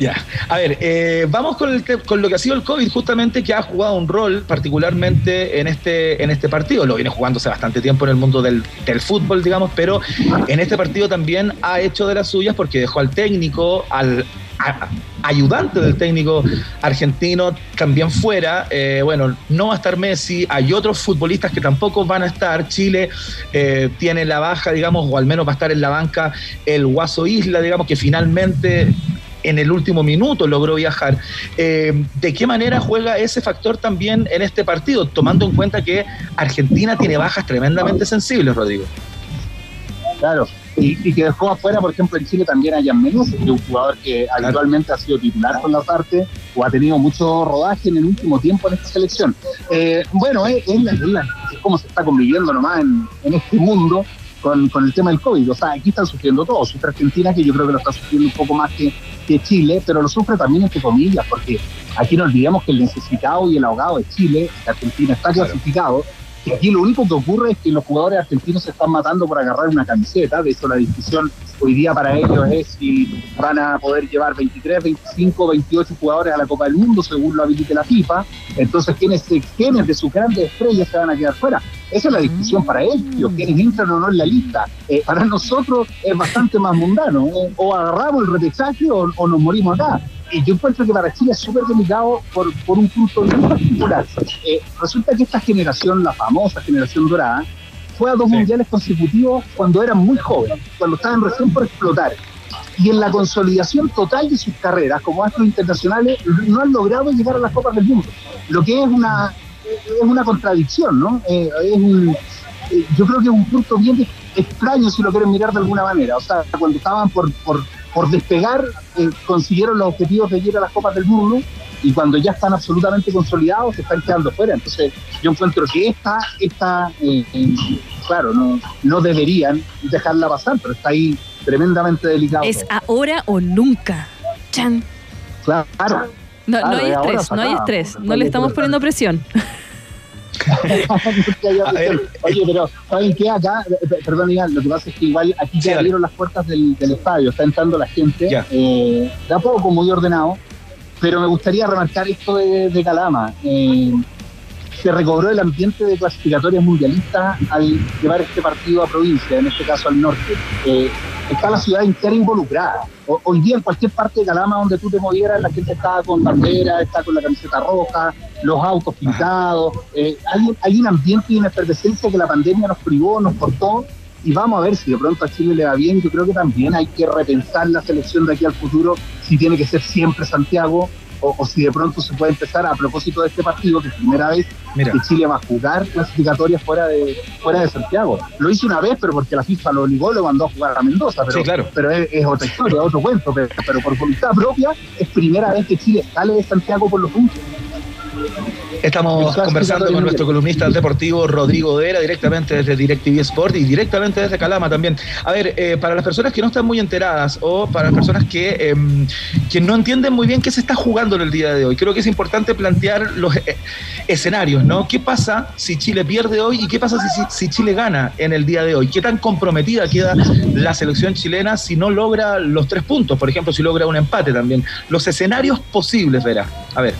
Ya. A ver, eh, vamos con, el con lo que ha sido el COVID, justamente que ha jugado un rol particularmente en este, en este partido. Lo viene jugando hace bastante tiempo en el mundo del, del fútbol, digamos, pero en este partido también ha hecho de las suyas porque dejó al técnico, al ayudante del técnico argentino también fuera. Eh, bueno, no va a estar Messi, hay otros futbolistas que tampoco van a estar. Chile eh, tiene la baja, digamos, o al menos va a estar en la banca el Guaso Isla, digamos, que finalmente en el último minuto logró viajar. Eh, ¿De qué manera juega ese factor también en este partido, tomando en cuenta que Argentina tiene bajas tremendamente sensibles, Rodrigo? Claro, y, y que dejó afuera, por ejemplo, en Chile también a Jan Menezes, que es un jugador que habitualmente ha sido titular con las artes o ha tenido mucho rodaje en el último tiempo en esta selección. Eh, bueno, es, es la- es la- es como se está conviviendo nomás en, en este mundo con, con el tema del COVID. O sea, aquí están sufriendo todos. Sufre Argentina, que yo creo que lo está sufriendo un poco más que, que Chile, pero lo sufre también entre comillas, porque aquí no olvidemos que el necesitado y el ahogado es Chile, Argentina está clasificado, que aquí lo único que ocurre es que los jugadores argentinos se están matando por agarrar una camiseta, de eso la discusión hoy día para ellos es si van a poder llevar 23, 25, 28 jugadores a la Copa del Mundo según lo habilite la FIFA, entonces quienes, quienes de sus grandes estrellas se van a quedar fuera. Esa es la discusión para ellos, quienes entran o no en la lista. Eh, para nosotros es bastante más mundano, o agarramos el repechaje o, o nos morimos acá. Y yo encuentro que para Chile es súper delicado por, por un punto bien particular. Eh, resulta que esta generación, la famosa generación dorada, fue a dos mundiales consecutivos cuando eran muy jóvenes, cuando estaban recién por explotar. Y en la consolidación total de sus carreras como astros internacionales no han logrado llegar a las Copas del Mundo. Lo que es una, es una contradicción, ¿no? Eh, es un, eh, yo creo que es un punto bien extraño si lo quieren mirar de alguna manera. O sea, cuando estaban por, por, por despegar, eh, consiguieron los objetivos de ir a las Copas del Mundo y cuando ya están absolutamente consolidados se están quedando fuera. Entonces yo encuentro que esta, esta eh, eh, claro, no, no deberían dejarla pasar, pero está ahí tremendamente delicado. Es ahora o nunca. Chan. Claro. No, Claro, no hay estrés, no hay estrés. No le estamos poniendo presión. Oye, pero ¿saben qué? Acá, eh, perdón, Iván, lo que pasa es que igual aquí Sí, ya dale. abrieron las puertas del, del estadio, está entrando la gente, Ya. eh, de a poco, muy ordenado, pero me gustaría remarcar esto de, de Calama. Eh, se recobró el ambiente de clasificatorias mundialistas al llevar este partido a provincia, en este caso al norte. Eh, está la ciudad entera involucrada. Hoy día en cualquier parte de Calama donde tú te movieras, la gente está con bandera, está con la camiseta roja, los autos pintados. Eh, hay, hay un ambiente y una efervescencia que la pandemia nos privó, nos cortó. Y vamos a ver si de pronto a Chile le va bien. Yo creo que también hay que repensar la selección de aquí al futuro, si tiene que ser siempre Santiago o, o si de pronto se puede empezar a propósito de este partido, que es primera vez Mira. que Chile va a jugar clasificatorias fuera de fuera de Santiago. Lo hizo una vez, pero porque la FIFA lo obligó, lo mandó a jugar a Mendoza. Pero, Sí, claro. pero es, es otra historia, otro cuento. Pero, pero por voluntad propia, es primera vez que Chile sale de Santiago por los puntos. Estamos conversando con nuestro columnista deportivo Rodrigo Vera, directamente desde DirecTV Sport y directamente desde Calama también. A ver, eh, para las personas que no están muy enteradas o para las personas que, em, que no entienden muy bien qué se está jugando en el día de hoy, creo que es importante plantear los eh, escenarios, ¿no? ¿Qué pasa si Chile pierde hoy y qué pasa si, si- si Chile gana en el día de hoy? ¿Qué tan comprometida queda la selección chilena si no logra los tres puntos? Por ejemplo, si logra un empate también. Los escenarios posibles, Vera. A ver.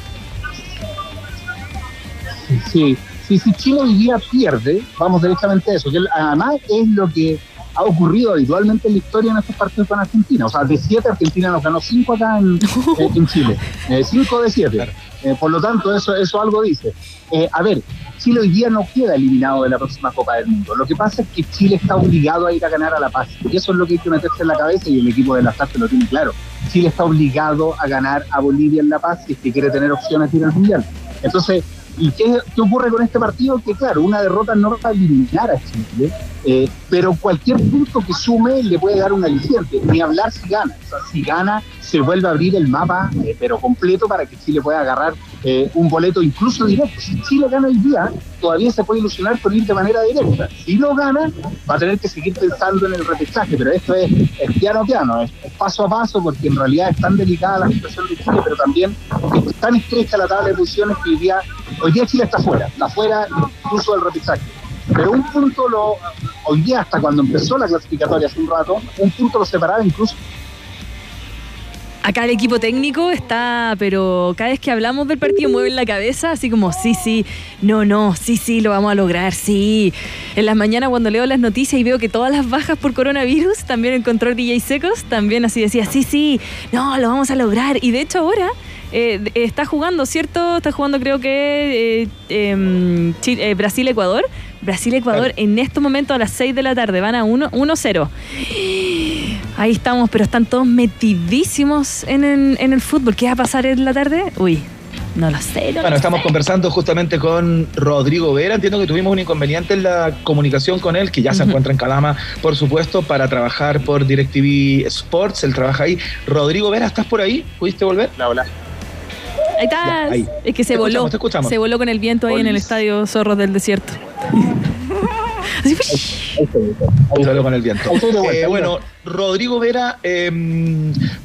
Sí, sí, si Chile hoy día pierde, vamos directamente a eso, que además es lo que ha ocurrido habitualmente en la historia en estos partidos con Argentina. O sea, de siete, Argentina nos ganó cinco acá en, eh, en Chile. Eh, cinco de siete. Eh, por lo tanto, eso, eso algo dice. Eh, a ver, Chile hoy día no queda eliminado de la próxima Copa del Mundo. Lo que pasa es que Chile está obligado a ir a ganar a La Paz. Y eso es lo que hay que meterse en la cabeza y el equipo de La Paz lo tiene claro. Chile está obligado a ganar a Bolivia en La Paz si es que quiere tener opciones de ir al Mundial. Entonces, ¿y qué, qué ocurre con este partido? Que claro, una derrota no va a eliminar a Chile, eh, pero cualquier punto que sume le puede dar un aliciente, ni hablar si gana. O sea, si gana, se vuelve a abrir el mapa, eh, pero completo, para que Chile pueda agarrar eh, un boleto incluso directo. Si Chile gana el día, todavía se puede ilusionar con ir de manera directa. Si no gana, va a tener que seguir pensando en el repechaje, pero esto es, piano a piano, es, es paso a paso, porque en realidad es tan delicada la situación de Chile, pero también es tan estrecha la tabla de posiciones que hoy día, hoy día Chile está fuera, está fuera incluso del repechaje. Pero un punto lo, hoy día hasta cuando empezó la clasificatoria hace un rato, un punto lo separaba incluso Acá el equipo técnico está, pero cada vez que hablamos del partido mueven la cabeza, así como, sí, sí, no, no, sí, sí, lo vamos a lograr, sí. En las mañanas cuando leo las noticias y veo que todas las bajas por coronavirus, también encontró DJ Secos, también así decía, sí, sí, no, lo vamos a lograr. Y de hecho ahora eh, está jugando, ¿cierto? Está jugando creo que eh, em, eh, Brasil-Ecuador. Brasil-Ecuador en estos momentos a las 6 de la tarde van a 1 1-0. Ahí estamos, pero están todos metidísimos en, el- en el fútbol. ¿Qué va a pasar en la tarde? Uy, no lo sé. no Bueno, lo estamos sé. conversando justamente con Rodrigo Vera. Entiendo que tuvimos un inconveniente en la comunicación con él, que ya se encuentra en Calama, por supuesto, para trabajar por DirecTV Sports. Él trabaja ahí. Rodrigo Vera, ¿estás por ahí? ¿Pudiste volver? la ola. Ahí estás. Ya, ahí. Es que se Te voló. escuchamos, te escuchamos. Se voló con el viento ahí en el estadio Zorros del Desierto. Solo con el viento. Eh, ahí bueno, Rodrigo Vera, eh,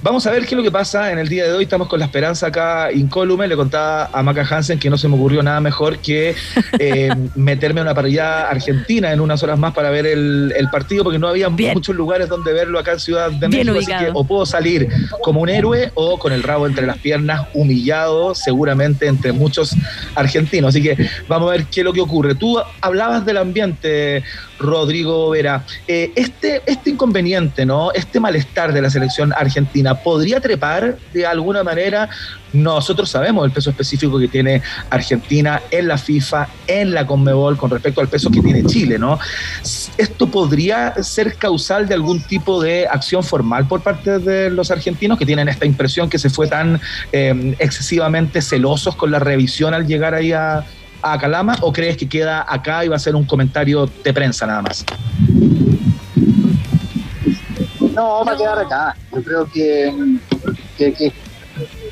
vamos a ver qué es lo que pasa en el día de hoy. Estamos con la esperanza acá incólume. Le contaba a Maca Hansen que no se me ocurrió nada mejor que eh, meterme a una parrilla argentina en unas horas más para ver el, el partido, porque no había Bien. muchos lugares donde verlo acá en Ciudad de Bien México. Así que o puedo salir como un héroe o con el rabo entre las piernas, humillado seguramente entre muchos argentinos. Así que vamos a ver qué es lo que ocurre. Tú hablabas del ambiente, Rodrigo Vera. Eh, este, este inconveniente, ¿no? Este malestar de la selección argentina, ¿podría trepar de alguna manera? Nosotros sabemos el peso específico que tiene Argentina en la FIFA, en la Conmebol, con respecto al peso que tiene Chile, ¿no? ¿Esto podría ser causal de algún tipo de acción formal por parte de los argentinos que tienen esta impresión que se fue tan eh, excesivamente celosos con la revisión al llegar ahí a, a Calama? ¿O crees que queda acá y va a ser un comentario de prensa nada más? No, va a quedar acá. Yo creo que, que, que-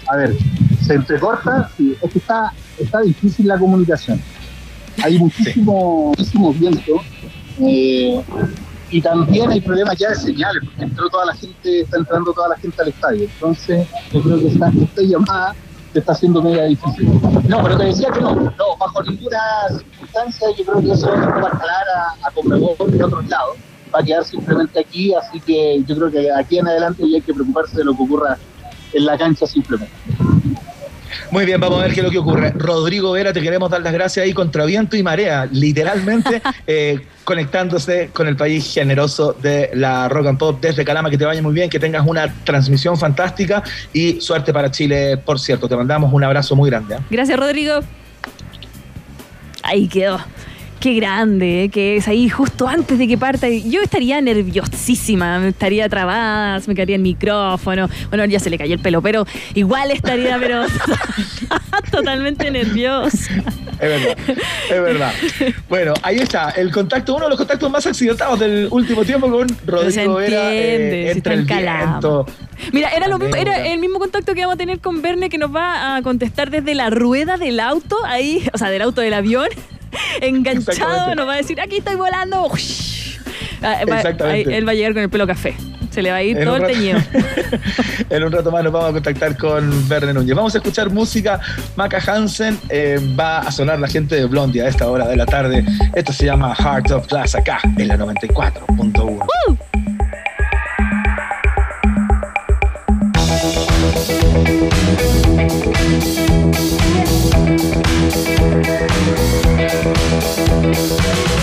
a ver, se entrecorta, sí, es que está, está difícil la comunicación. Hay muchísimo, muchísimo viento. eh, y también hay problemas ya de señales, porque entró toda la gente, está entrando toda la gente al estadio. Entonces, yo creo que esta, esta llamada está haciendo media difícil. No, pero te decía que no, no, bajo ninguna circunstancia, yo creo que eso va a escalar a, a Conmebol de otros lados va a quedar simplemente aquí, así que yo creo que aquí en adelante ya hay que preocuparse de lo que ocurra en la cancha simplemente. Muy bien, vamos a ver qué es lo que ocurre. Rodrigo Vera, te queremos dar las gracias ahí contra viento y marea, literalmente eh, conectándose con el país generoso de la Rock and Pop desde Calama. Que te vaya muy bien, que tengas una transmisión fantástica y suerte para Chile, por cierto. Te mandamos un abrazo muy grande. ¿eh? Gracias, Rodrigo. Ahí quedó. Qué grande, ¿eh? que es ahí justo antes de que parta. Yo estaría nerviosísima, me estaría trabada, me caería el micrófono. Bueno, ya se le cayó el pelo, pero igual estaría, pero totalmente nerviosa. Es verdad, es verdad. Bueno, ahí está, el contacto, uno de los contactos más accidentados del último tiempo con Rodrigo se Vera. entiende, eh, entre está el viento. Mira, era, lo mismo, También, era el mismo contacto que vamos a tener con Verne que nos va a contestar desde la rueda del auto, ahí, o sea, del auto del avión, enganchado, nos va a decir, aquí estoy volando. Ah, Exactamente. él va a llegar con el pelo café. Se le va a ir En todo el teñido. En un rato más nos vamos a contactar con Verne Núñez. Vamos a escuchar música. Maca Hansen eh, va a sonar la gente de Blondie a esta hora de la tarde. Esto se llama Heart of Glass acá en la 94.1. Don't you Música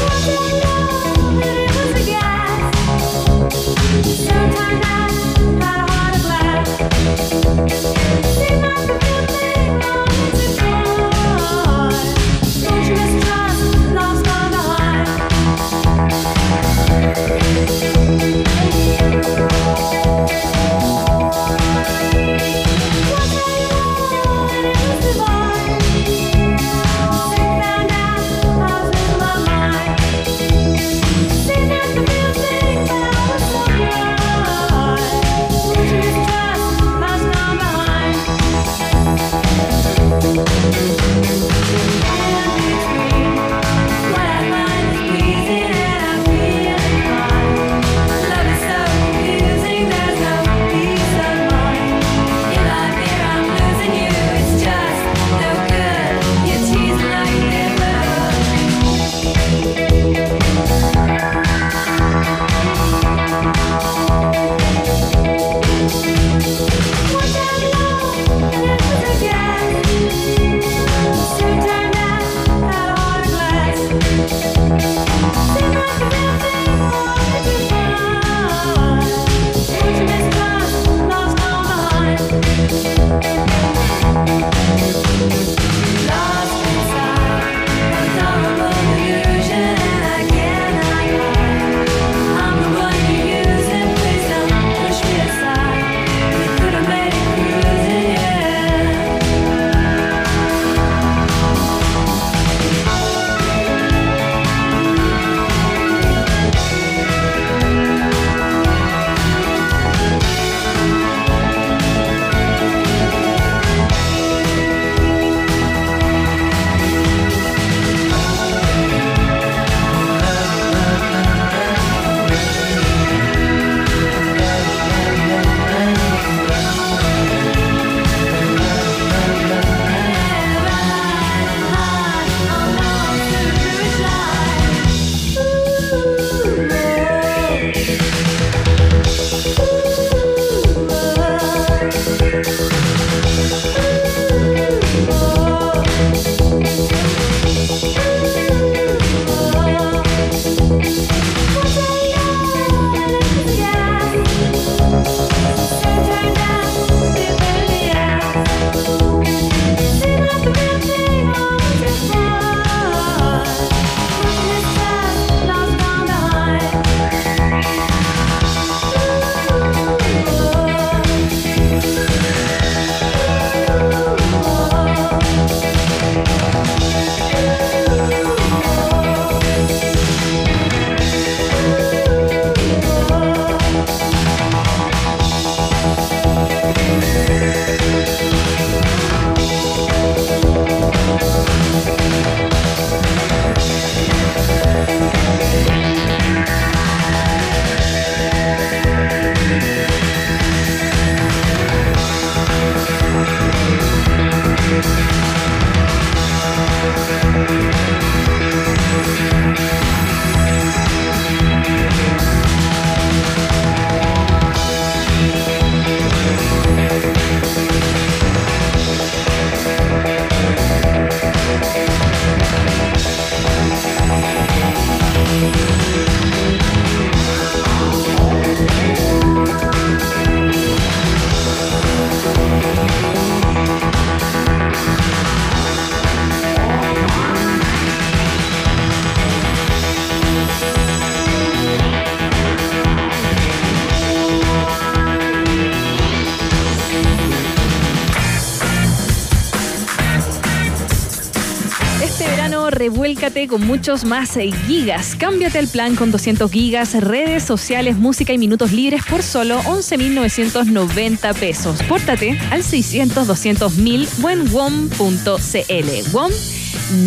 verano, revuélcate con muchos más gigas. Cámbiate el plan con 200 gigas, redes sociales, música y minutos libres por solo 11.990 pesos. Pórtate al 600 200 mil o en WOM.cl. WOM,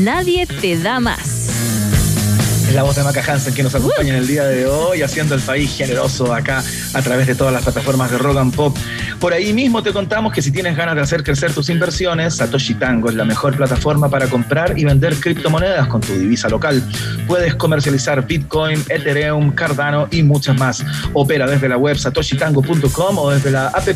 nadie te da más. Es la voz de Maca Hansen que nos acompaña en el día de hoy, haciendo el país generoso acá a través de todas las plataformas de Rock and Pop. Por ahí mismo te contamos que si tienes ganas de hacer crecer tus inversiones, Satoshi Tango es la mejor plataforma para comprar y vender criptomonedas con tu divisa local. Puedes comercializar Bitcoin, Ethereum, Cardano y muchas más. Opera desde la web satoshitango.com o desde la app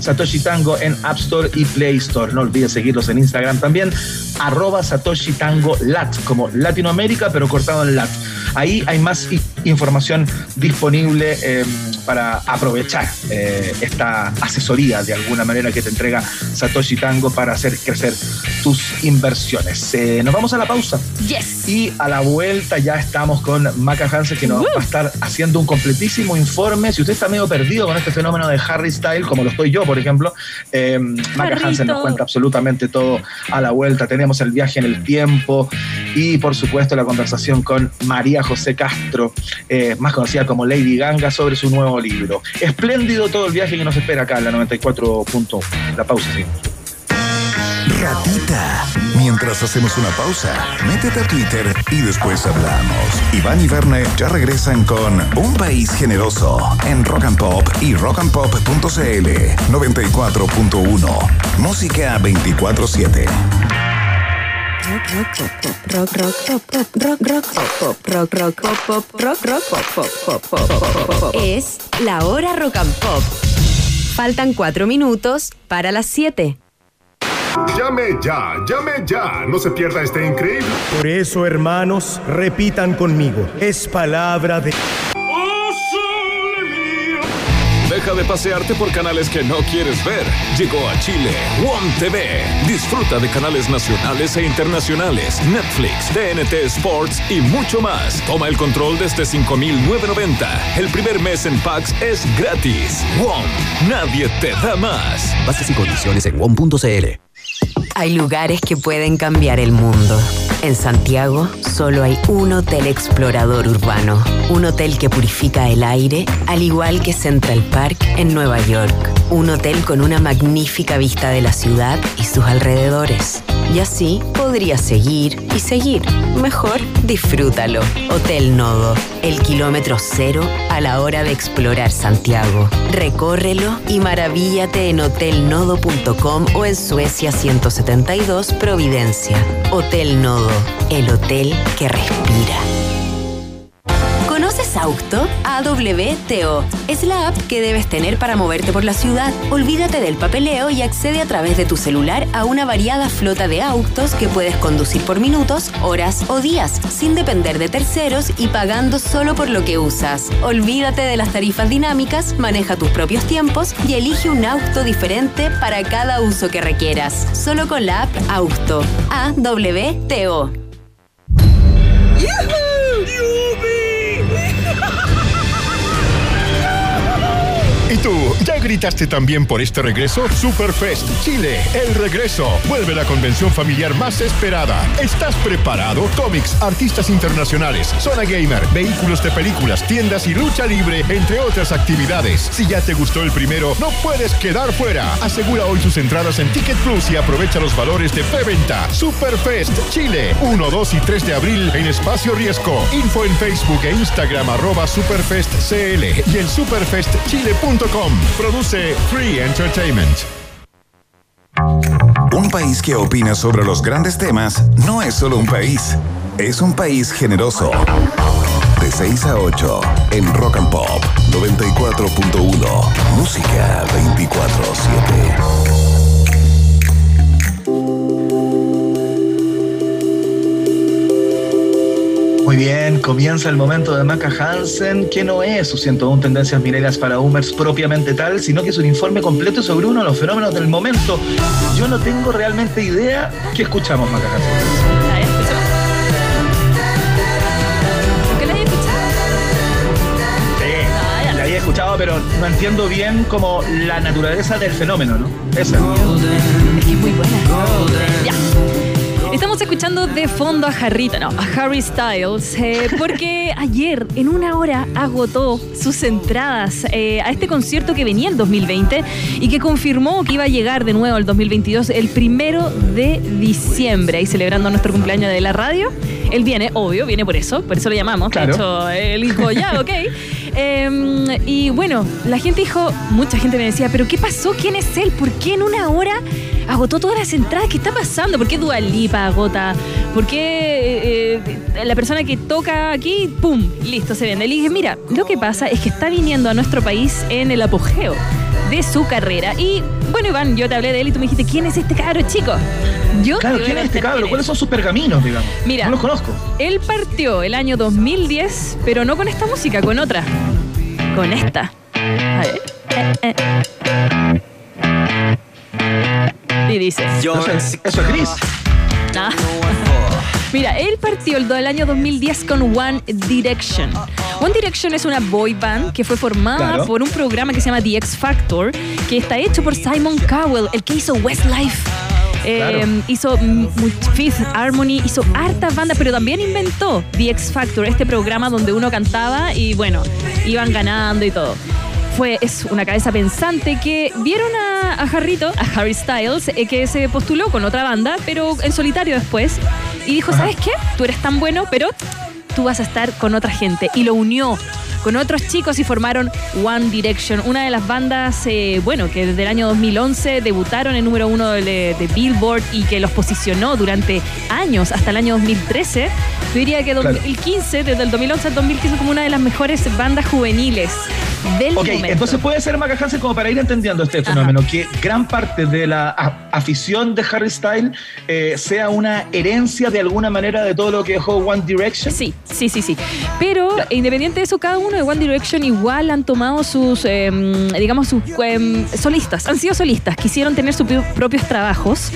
Satoshi Tango en App Store y Play Store. No olvides seguirlos en Instagram también, arroba Satoshi Tango Lat, como Latinoamérica, pero cortado en Lat. Ahí hay más información disponible eh, para aprovechar eh, esta asesoría de alguna manera que te entrega Satoshi Tango para hacer crecer tus inversiones. Eh, nos vamos a la pausa. Yes. Y a la vuelta ya estamos con Maca Hansen que nos va a estar haciendo un completísimo informe. Si usted está medio perdido con este fenómeno de Harry Style, como lo estoy yo, por ejemplo, eh, Maca. Hansen nos cuenta absolutamente todo a la vuelta. Tenemos el viaje en el tiempo y, por supuesto, la conversación con María José Castro, eh, más conocida como Lady Ganga, sobre su nuevo libro. Espléndido todo el viaje que nos espera acá en la 94.1. La pausa, sí. Ratita. Mientras hacemos una pausa, métete a Twitter y después hablamos. Iván y Verne ya regresan con Un País Generoso en Rock and Pop y rockandpop.cl 94.1. Música 24-7. Rock, rock, rock, pop, pop, rock, rock, pop, pop, rock, rock, pop, pop, rock, rock, pop, pop, pop, pop, pop. Es la hora rock and pop. Faltan cuatro minutos para las siete. Llame ya, llame ya. No se pierda este increíble. Por eso, hermanos, repitan conmigo. Es palabra de... Deja de pasearte por canales que no quieres ver. Llegó a Chile WOM TV. Disfruta de canales nacionales e internacionales, Netflix, TNT Sports y mucho más. Toma el control desde 5.990. El primer mes en Pax es gratis. WOM, nadie te da más. Bases y condiciones en WOM.cl. Hay lugares que pueden cambiar el mundo. En Santiago solo hay un hotel explorador urbano, un hotel que purifica el aire, al igual que Central Park en Nueva York, un hotel con una magnífica vista de la ciudad y sus alrededores. Y así podrías seguir y seguir. Mejor disfrútalo. Hotel Nodo, el kilómetro cero a la hora de explorar Santiago. Recórrelo y maravíllate en hotelnodo.com o en Suecia 172 Providencia. Hotel Nodo, el hotel que respira. ¿Conoces Auto? AWTO. Es la app que debes tener para moverte por la ciudad. Olvídate del papeleo y accede a través de tu celular a una variada flota de autos que puedes conducir por minutos, horas o días, sin depender de terceros y pagando solo por lo que usas. Olvídate de las tarifas dinámicas, maneja tus propios tiempos y elige un auto diferente para cada uso que requieras. Solo con la app Auto. AWTO. Tú, ya gritaste también por este regreso? Superfest Chile, el regreso. Vuelve la convención familiar más esperada. ¿Estás preparado? Cómics, artistas internacionales, zona gamer, vehículos de películas, tiendas y lucha libre, entre otras actividades. Si ya te gustó el primero, no puedes quedar fuera. Asegura hoy tus entradas en Ticket Plus y aprovecha los valores de preventa. Superfest Chile, 1, 2 y 3 de abril en Espacio Riesgo. Info en Facebook e Instagram arroba superfestcl y en superfestchile.com. Produce Free Entertainment. Un país que opina sobre los grandes temas no es solo un país, es un país generoso. De 6 a 8 en Rock and Pop 94.1. Música 24-7. Muy bien, comienza el momento de Maca Hansen, que no es sus 101 tendencias mineras para Boomers propiamente tal, sino que es un informe completo sobre uno de los fenómenos del momento. Yo no tengo realmente idea qué escuchamos, Maca Hansen. Había escuchado, pero no entiendo bien como la naturaleza del fenómeno, ¿no? Esa. Es que es muy buena. Ya. Estamos escuchando de fondo a Harrita, no, a Harry Styles, eh, porque ayer en una hora agotó sus entradas eh, a este concierto que venía en 2020 y que confirmó que iba a llegar de nuevo el 2022 el primero de diciembre, ahí celebrando nuestro cumpleaños de la radio. Él viene, obvio, viene por eso, por eso lo llamamos. Claro. De hecho, él dijo, ya, ok. Eh, y bueno, la gente dijo, mucha gente me decía, pero ¿qué pasó? ¿Quién es él? ¿Por qué en una hora agotó todas las entradas? ¿Qué está pasando? ¿Por qué Dua Lipa agota? ¿Por qué eh, eh, la persona que toca aquí, pum, listo, se vende? Le dije, mira, lo que pasa es que está viniendo a nuestro país en el apogeo de su carrera. Y bueno, Iván, yo te hablé de él y tú me dijiste, ¿quién es este cabro chico? Yo Claro, ¿quién es este cabro? ¿Cuáles son sus pergaminos, digamos? Mira. No los conozco. Él partió el año 2010, pero no con esta música, con otra. Con esta. A ver. Eh, eh. Y dice. Eso es, eso es gris. Ah. Mira, él partió el del año 2010 con One Direction. One Direction es una boy band que fue formada Claro. por un programa que se llama The X Factor, que está hecho por Simon Cowell, el que hizo Westlife. Eh, Claro. hizo Fifth Harmony, hizo hartas bandas, pero también inventó The X Factor, este programa donde uno cantaba y bueno, iban ganando y todo. Fue, es una cabeza pensante que vieron a, a Harrito, a Harry Styles, eh, que se postuló con otra banda, pero en solitario después, y dijo, ¿sabes qué? Tú eres tan bueno, pero tú vas a estar con otra gente. Y lo unió con otros chicos y formaron One Direction, una de las bandas, eh, bueno, que desde el año 2011 debutaron en número uno de, de Billboard y que los posicionó durante años, hasta el año 2013. Yo diría que Claro. 2015, desde el 2011 al 2015, como una de las mejores bandas juveniles del Ok, momento. entonces puede ser Maca Hansen como para ir entendiendo este fenómeno, que gran parte de la afición de Harry Styles eh, sea una herencia de alguna manera de todo lo que dejó One Direction. Sí, sí, sí, sí. Pero independiente de eso, cada uno de One Direction igual han tomado sus, em, digamos, sus em, solistas. Han sido solistas, quisieron tener sus pi- propios trabajos.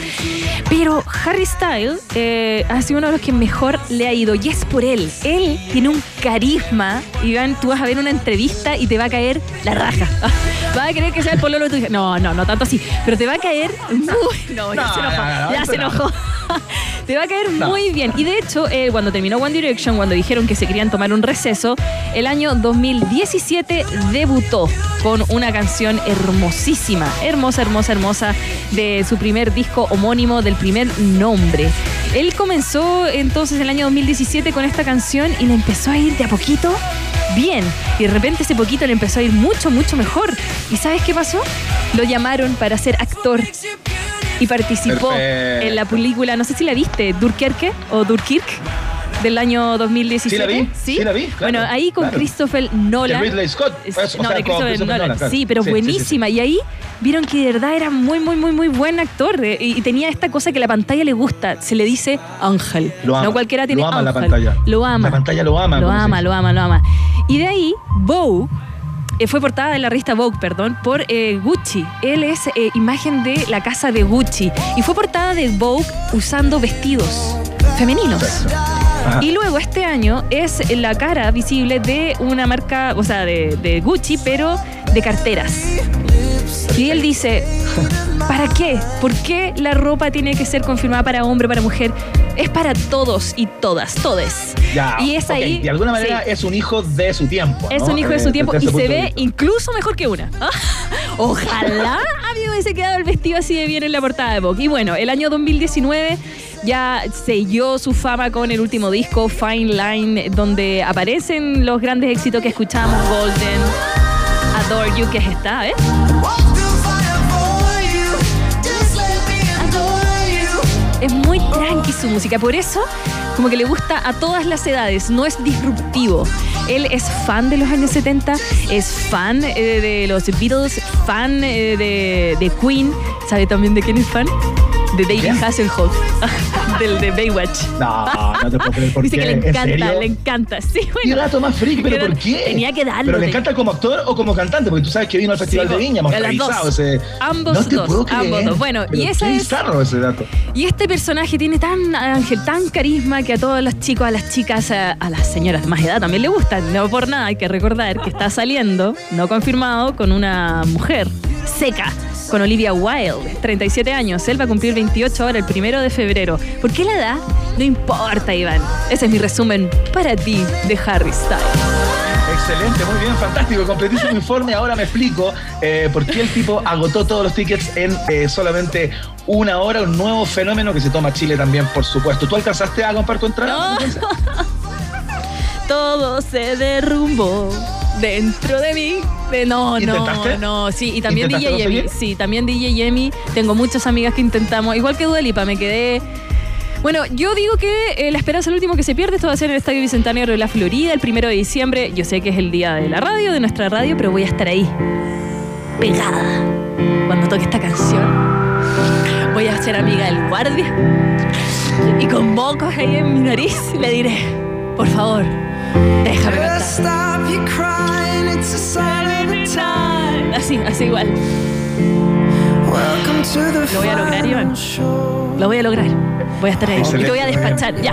Pero Harry Styles eh, ha sido uno de los que mejor le ha ido y es por él. Él tiene un carisma. Iván, tú vas a ver una entrevista y te va a caer la raja. Vas a creer que sea el pololo de tu hija. No, no, no tanto así. Pero te va a caer muy. No, ya No, se enojó. no, no, ya se no. enojó. Te va a caer No. muy bien. Y de hecho, eh, cuando terminó One Direction, cuando dijeron que se querían tomar un receso, el año 2017 debutó con una canción hermosísima, hermosa, hermosa, hermosa, de su primer disco homónimo del primer nombre. Él comenzó entonces el año 2017 con esta canción y le empezó a ir de a poquito bien. Y de repente ese poquito le empezó a ir mucho, mucho mejor. ¿Y sabes qué pasó? Lo llamaron para ser actor y participó Perfecto. en la película, no sé si la viste, Durkerque o Durkirk del año 2017. Sí la vi, sí la vi, claro, bueno, ahí con claro. Christopher Nolan. De Ridley Scott, Es- pues, no, sea, de Christopher Christopher Nolan. Nolan, claro. Sí, pero Sí, sí, sí, sí. buenísima. Y ahí vieron que de verdad era muy, muy, muy, muy buen actor. eh, Y, tenía esta cosa que la pantalla le gusta. Se le dice ángel. Lo ama, no cualquiera tiene lo ama la ángel. pantalla. Lo ama. La pantalla lo ama, Lo ama, lo ama, lo ama. Y de ahí, Vogue eh, fue portada de la revista Vogue, perdón, por eh, Gucci. Él es eh, imagen de la casa de Gucci. Y fue portada de Vogue usando vestidos femeninos. Ajá. Y luego este año es la cara visible de una marca, o sea, de, de Gucci, pero de carteras. Y él dice, ¿para qué? ¿Por qué la ropa tiene que ser confirmada para hombre, para mujer? Es para todos y todas, todes. Ya, Y es ahí. De alguna manera sí. es un hijo de su tiempo. Es un hijo de Eh, su tiempo desde y se ve incluso mejor que una. Ojalá a mí me hubiese quedado el vestido así de bien en la portada de Vogue. Y bueno, el año 2019 ya selló su fama con el último disco, Fine Line, donde aparecen los grandes éxitos que escuchamos, Golden, Adore You, que es esta, ¿eh? Es muy tranqui su música, por eso como que le gusta a todas las edades, no es disruptivo. Él es fan de los años 70, es fan eh, de los Beatles, fan eh, de, de Queen, ¿sabe también de quién es fan? De David. Hasselhoff, del de Baywatch. No, no te puedo creer por Dice qué. que le ¿En encanta, le encanta. Sí, bueno. Qué dato más freak, pero ¿por qué? Tenía que darlo. ¿Pero le encanta como actor o como cantante? Porque tú sabes que vino al Festival Sí, de Viña, hemos revisado ese... Ambos no te dos, puedo creer. ambos dos. Bueno, y esa es- bizarro ese dato. Y este personaje tiene tan ángel, tan carisma que a todos los chicos, a las chicas, a, a las señoras de más edad también le gustan. No por nada, hay que recordar que está saliendo, no confirmado, con una mujer. seca. Con Olivia Wilde, 37 años. Él va a cumplir 28 ahora, el primero de febrero. ¿Por qué la edad? No importa, Iván. Ese es mi resumen para ti de Harry Styles. Excelente, muy bien, fantástico. Completísimo informe. Ahora me explico eh, por qué el tipo agotó todos los tickets en eh, solamente una hora. Un nuevo fenómeno que se toma Chile también, por supuesto. ¿Tú alcanzaste a comprar tu entrada? Todo se derrumbó dentro de mí. De, no, ¿Intentaste? no, no. Sí, y también ¿Intentaste DJ Yemi. Sí, también DJ Yemi. Tengo muchas amigas que intentamos. Igual que Duelipa, me quedé. Bueno, yo digo que eh, la esperanza es el último que se pierde. Esto va a ser en el Estadio Bicentenario de la Florida el primero de diciembre. Yo sé que es el día de la radio, de nuestra radio, pero voy a estar ahí, pegada, cuando toque esta canción. Voy a ser amiga del guardia y con mocos ahí en mi nariz le diré, por favor, déjame cantar. Así, así igual. Welcome to the Lo voy a lograr, Iván. Lo voy a lograr. Voy a estar ahí. Y te voy a despachar. Ya.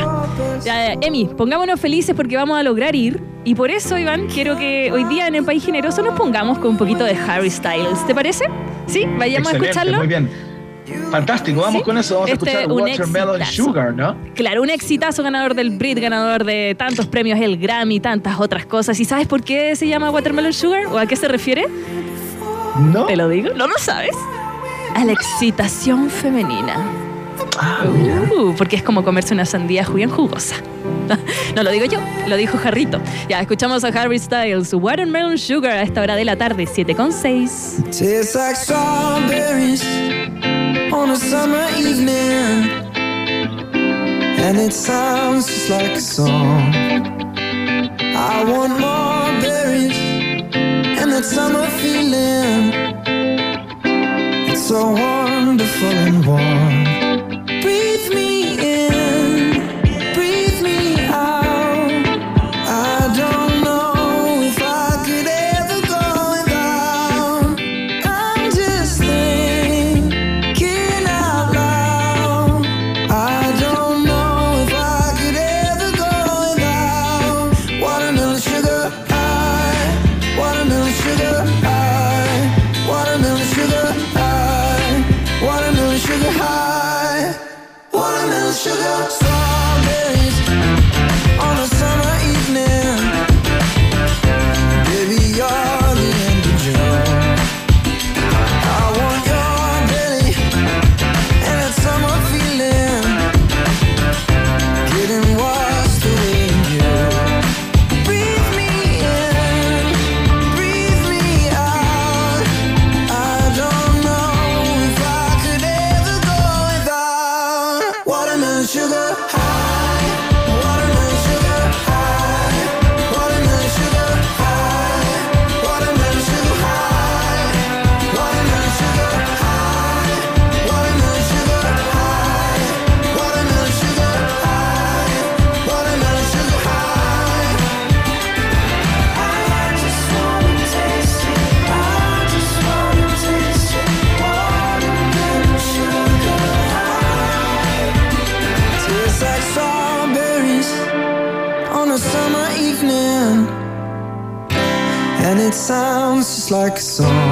ya. Emi, pongámonos felices porque vamos a lograr ir. Y por eso, Iván, quiero que hoy día en el País Generoso nos pongamos con un poquito de Harry Styles. ¿Te parece? ¿Sí? Vayamos a Excelente, escucharlo. Muy bien. Fantástico, vamos Sí. con eso. Vamos Este a escuchar un Watermelon exitazo. Sugar, ¿no? Claro, un exitazo ganador del Brit, ganador de tantos premios, el Grammy, tantas otras cosas. ¿Y sabes por qué se llama Watermelon Sugar? ¿O a qué se refiere? No. ¿Te lo digo? ¿No lo sabes? A la excitación femenina. Ah, Uh, porque es como comerse una sandía bien jugosa. No lo digo yo, lo dijo Jarrito. Ya, escuchamos a Harry Styles, Watermelon Sugar a esta hora de la tarde, 7 con 6. Tastes like strawberries on a summer evening, and it sounds just like a song. I want more berries and that summer feeling. So wonderful and warm. Breathe me just like a song.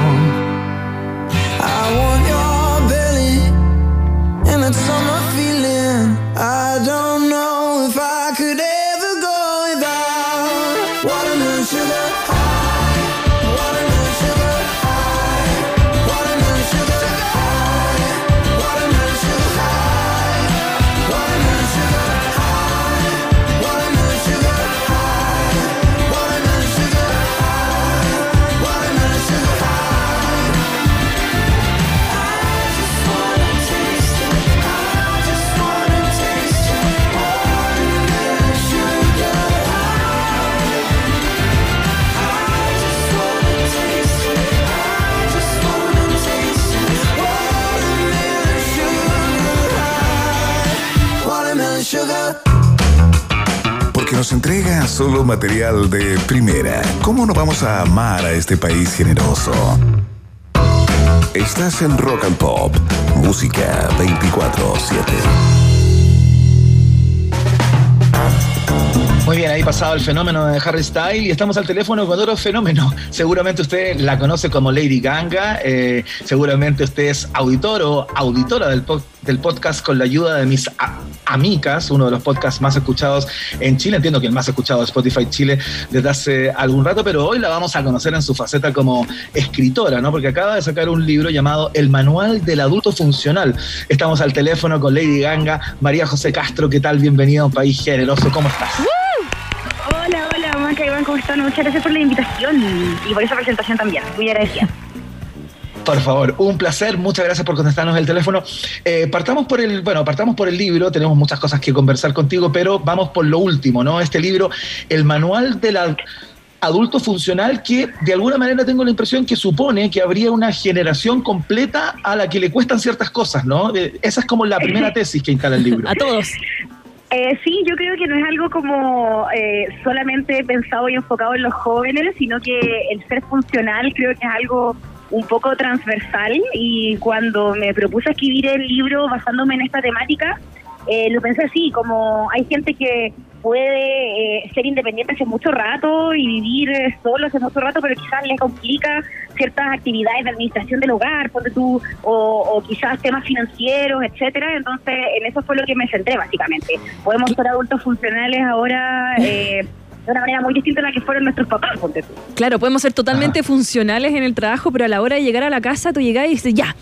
Solo material de primera. ¿Cómo no vamos a amar a este país generoso? Estás en Rock and Pop, música 24-7. Muy bien, ahí pasado el fenómeno de Harry Style y estamos al teléfono con otro fenómeno. Seguramente usted la conoce como Lady Ganga, eh, seguramente usted es auditor o auditora del, del podcast con la ayuda de mis a- amigas, uno de los podcasts más escuchados en Chile. Entiendo que el más escuchado de Spotify Chile desde hace algún rato, pero hoy la vamos a conocer en su faceta como escritora, ¿no? Porque acaba de sacar un libro llamado El Manual del Adulto Funcional. Estamos al teléfono con Lady Ganga, María José Castro, ¿qué tal? Bienvenido a un país generoso, ¿cómo estás? Hola, hola, Maca Iván, ¿cómo? Muchas gracias por la invitación y por esa presentación también. Muy agradecida. Por favor, un placer, muchas gracias por contestarnos el teléfono. Eh, partamos por el, bueno, partamos por el libro, tenemos muchas cosas que conversar contigo, pero vamos por lo último, ¿no? Este libro, el manual del ad- adulto funcional, que de alguna manera tengo la impresión que supone que habría una generación completa a la que le cuestan ciertas cosas, ¿no? Eh, esa es como la primera tesis que instala el libro. A todos. Eh, sí, yo creo que no es algo como eh, solamente pensado y enfocado en los jóvenes, sino que el ser funcional creo que es algo un poco transversal y cuando me propuse escribir el libro basándome en esta temática, eh, lo pensé así, como hay gente que puede eh, ser independiente hace mucho rato y vivir eh, solo hace mucho rato, pero quizás le complica ciertas actividades de administración del hogar, ponte tú, o, o quizás temas financieros, etcétera. Entonces, en eso fue lo que me centré básicamente. Podemos ser adultos funcionales ahora eh, de una manera muy distinta a la que fueron nuestros papás, ponte tú. Claro, podemos ser totalmente funcionales en el trabajo, pero a la hora de llegar a la casa, tú llegás y dices, ya,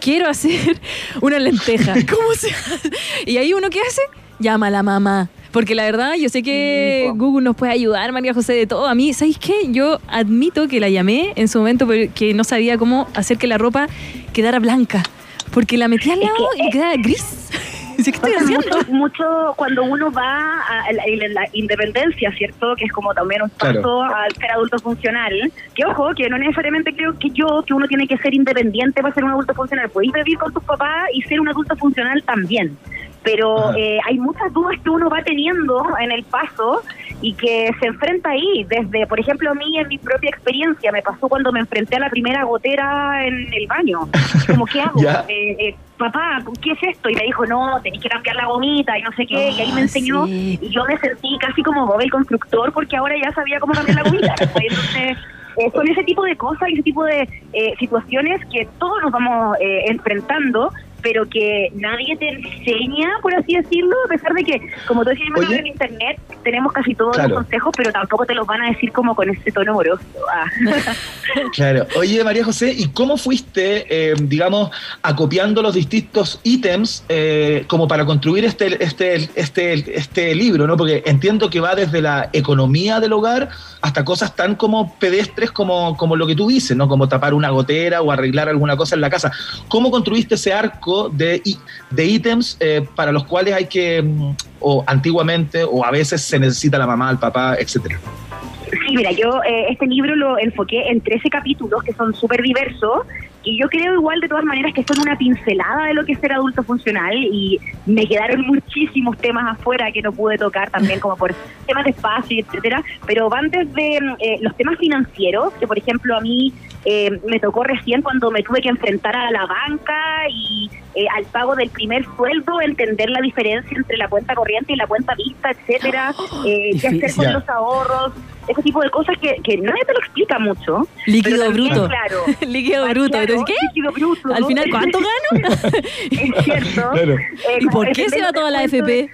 quiero hacer una lenteja. ¿Cómo se hace? Y ahí uno, ¿qué hace? Llama a la mamá. Porque la verdad, yo sé que Google nos puede ayudar, María José, de todo. A mí, ¿sabéis qué? Yo admito que la llamé en su momento, pero que no sabía cómo hacer que la ropa quedara blanca. Porque la metí al lado y quedaba gris. Dice, ¿Qué estoy Pasa haciendo? mucho, mucho cuando uno va a la, a la independencia, ¿cierto? Que es como también un paso Claro. al ser adulto funcional. Que ojo, que no necesariamente creo que yo, que uno tiene que ser independiente para ser un adulto funcional. Podéis vivir con tus papás y ser un adulto funcional también. Pero eh, hay muchas dudas que uno va teniendo en el paso y que se enfrenta ahí. Desde, por ejemplo, a mí en mi propia experiencia me pasó cuando me enfrenté a la primera gotera en el baño. Como, ¿qué hago? Eh, eh, papá, ¿qué es esto? Y me dijo, no, tenés que cambiar la gomita y no sé qué. y ahí me Ah, enseñó y yo me sentí casi como Bob el constructor porque ahora ya sabía cómo cambiar la gomita. Entonces, eh, son ese tipo de cosas y ese tipo de eh, situaciones que todos nos vamos eh, enfrentando pero que nadie te enseña, por así decirlo, a pesar de que, como tú decías, Oye. en internet tenemos casi todos Claro. los consejos, pero tampoco te los van a decir como con ese tono amoroso. Ah. Claro. Oye, María José, ¿y cómo fuiste, eh, digamos, acopiando los distintos ítems eh, como para construir este, este, este, este libro, ¿no? Porque entiendo que va desde la economía del hogar hasta cosas tan como pedestres como, como lo que tú dices, ¿no? Como tapar una gotera o arreglar alguna cosa en la casa. ¿Cómo construiste ese arco de, de ítems eh, para los cuales hay que, mm, o antiguamente, o a veces se necesita la mamá, el papá, etcétera? Sí, mira, yo eh, este libro lo enfoqué en 13 capítulos que son súper diversos y yo creo igual de todas maneras que son una pincelada de lo que es ser adulto funcional y me quedaron muchísimos temas afuera que no pude tocar también como por temas de espacio, etcétera, pero van desde mm, eh, los temas financieros, que por ejemplo a mí eh, me tocó recién cuando me tuve que enfrentar a la banca y eh, al pago del primer sueldo, entender la diferencia entre la cuenta corriente y la cuenta vista, etcétera, eh, qué hacer con Ya. los ahorros, ese tipo de cosas que, que nadie te lo explica mucho. Líquido también, bruto. Claro. Líquido bruto. Claro, Entonces, ¿qué? líquido bruto. Al final, ¿cuánto gano? es cierto. Claro. Eh, ¿Y por qué se va toda la FP?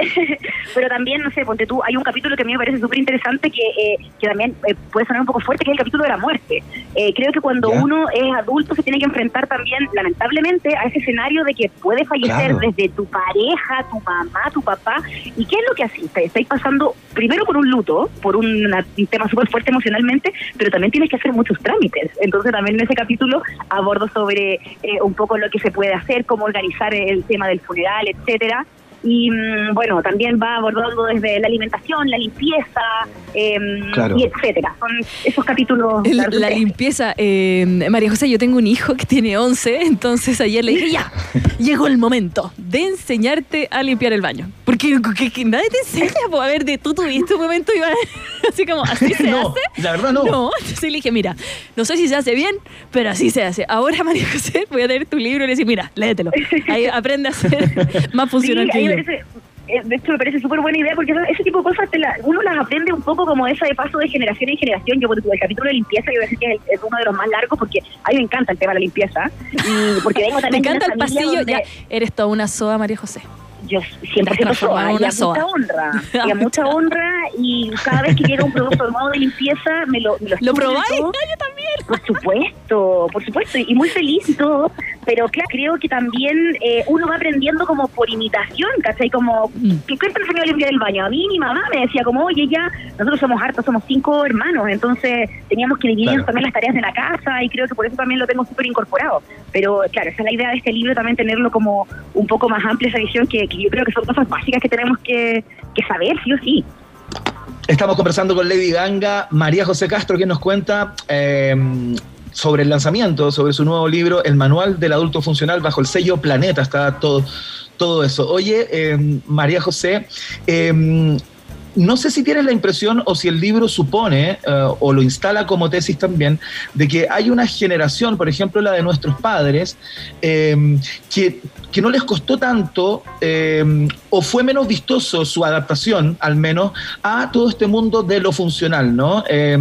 Pero también, no sé, ponte tú, hay un capítulo que a mí me parece súper interesante que, eh, que también eh, puede sonar un poco fuerte, que es el capítulo de la muerte. Eh, creo que cuando Ya. uno es adulto se tiene que enfrentar también, lamentablemente, a ese escenario de que puede fallecer Claro. desde tu pareja, tu mamá, tu papá. ¿Y qué es lo que asiste? Estáis pasando primero por un luto, por un, una- un tema súper fuerte emocionalmente, pero también tienes que hacer muchos trámites. Entonces también en ese capítulo abordo sobre eh, un poco lo que se puede hacer, cómo organizar el tema del funeral, etcétera. Y mm, bueno, también va abordando desde la alimentación, la limpieza, em, Claro. y etcétera. Son esos capítulos. El- la limpieza. eh, María José, yo tengo un hijo que tiene 11, entonces ayer le dije, ya, llegó el momento de enseñarte a limpiar el baño. Porque que- que nadie te enseña, pues, a ver, de tú tuviste un momento, Iván, así como, así se No, hace. la verdad no. No, entonces le dije, mira, no sé si se hace bien, pero así se hace. Ahora, María José, voy a tener tu libro y le decir, mira, léetelo. Ahí aprende a ser más funcional Sí, que ahí yo. Parece- eh, de hecho me parece súper buena idea porque ese, tipo de cosas te la- uno las aprende un poco como esa de paso de generación en generación. Yo, por ejemplo, el capítulo de limpieza, yo voy a decir que es, el- es uno de los más largos porque a mí me encanta el tema de la limpieza. Y porque vengo Me también una encanta el pasillo. donde- Ya, eres toda una soa, María José. Yo siempre siento transformado soa y una a soa. mucha honra. Y a mucha honra y cada vez que llega un producto nuevo de limpieza me lo me lo, ¿Lo probáis? Ah, yo también. Por supuesto, por supuesto, y muy feliz y todo, pero claro, creo que también eh, uno va aprendiendo como por imitación, ¿cachai? Como, Mm. ¿qué ¿quién te enseñó a limpiar el baño? A mí mi mamá me decía como, oye, ya, nosotros somos hartos, somos cinco hermanos, entonces teníamos que dividir Claro. también las tareas de la casa y creo que por eso también lo tengo súper incorporado. Pero claro, esa es la idea de este libro, también tenerlo como un poco más amplia esa visión que, que yo creo que son cosas básicas que tenemos que, que saber, sí o sí. Estamos conversando con Lady Ganga, María José Castro, quien nos cuenta eh, sobre el lanzamiento, sobre su nuevo libro, El Manual del Adulto Funcional, bajo el sello Planeta, está todo, todo eso. Oye, eh, María José, eh, no sé si tienes la impresión o si el libro supone eh, o lo instala como tesis también de que hay una generación, por ejemplo la de nuestros padres, eh, que, que no les costó tanto eh, o fue menos vistoso su adaptación, al menos, a todo este mundo de lo funcional, ¿no? Eh,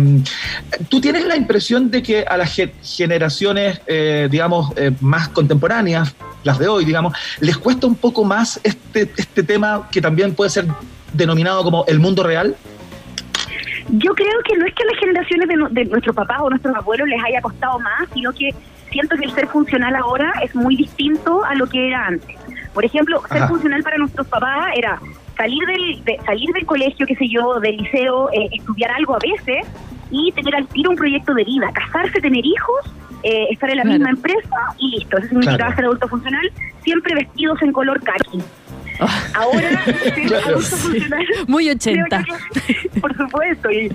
¿Tú tienes la impresión de que a las ge- generaciones, eh, digamos, eh, más contemporáneas, las de hoy, digamos, les cuesta un poco más este, este tema que también puede ser denominado como el mundo real? Yo creo que no es que a las generaciones de, nu- de nuestros papás o nuestros abuelos les haya costado más, sino que siento que el ser funcional ahora es muy distinto a lo que era antes. Por ejemplo, ser funcional para nuestros papás era salir del, de- salir del colegio, qué sé yo, del liceo, eh, estudiar algo a veces y tener al tiro un proyecto de vida, casarse, tener hijos, eh, estar en la Claro. misma empresa y listo. Eso significaba Claro. ser adulto funcional, siempre vestidos en color caqui. Ahora, ser Claro. adulto funcional Muy 80. por supuesto, y eh,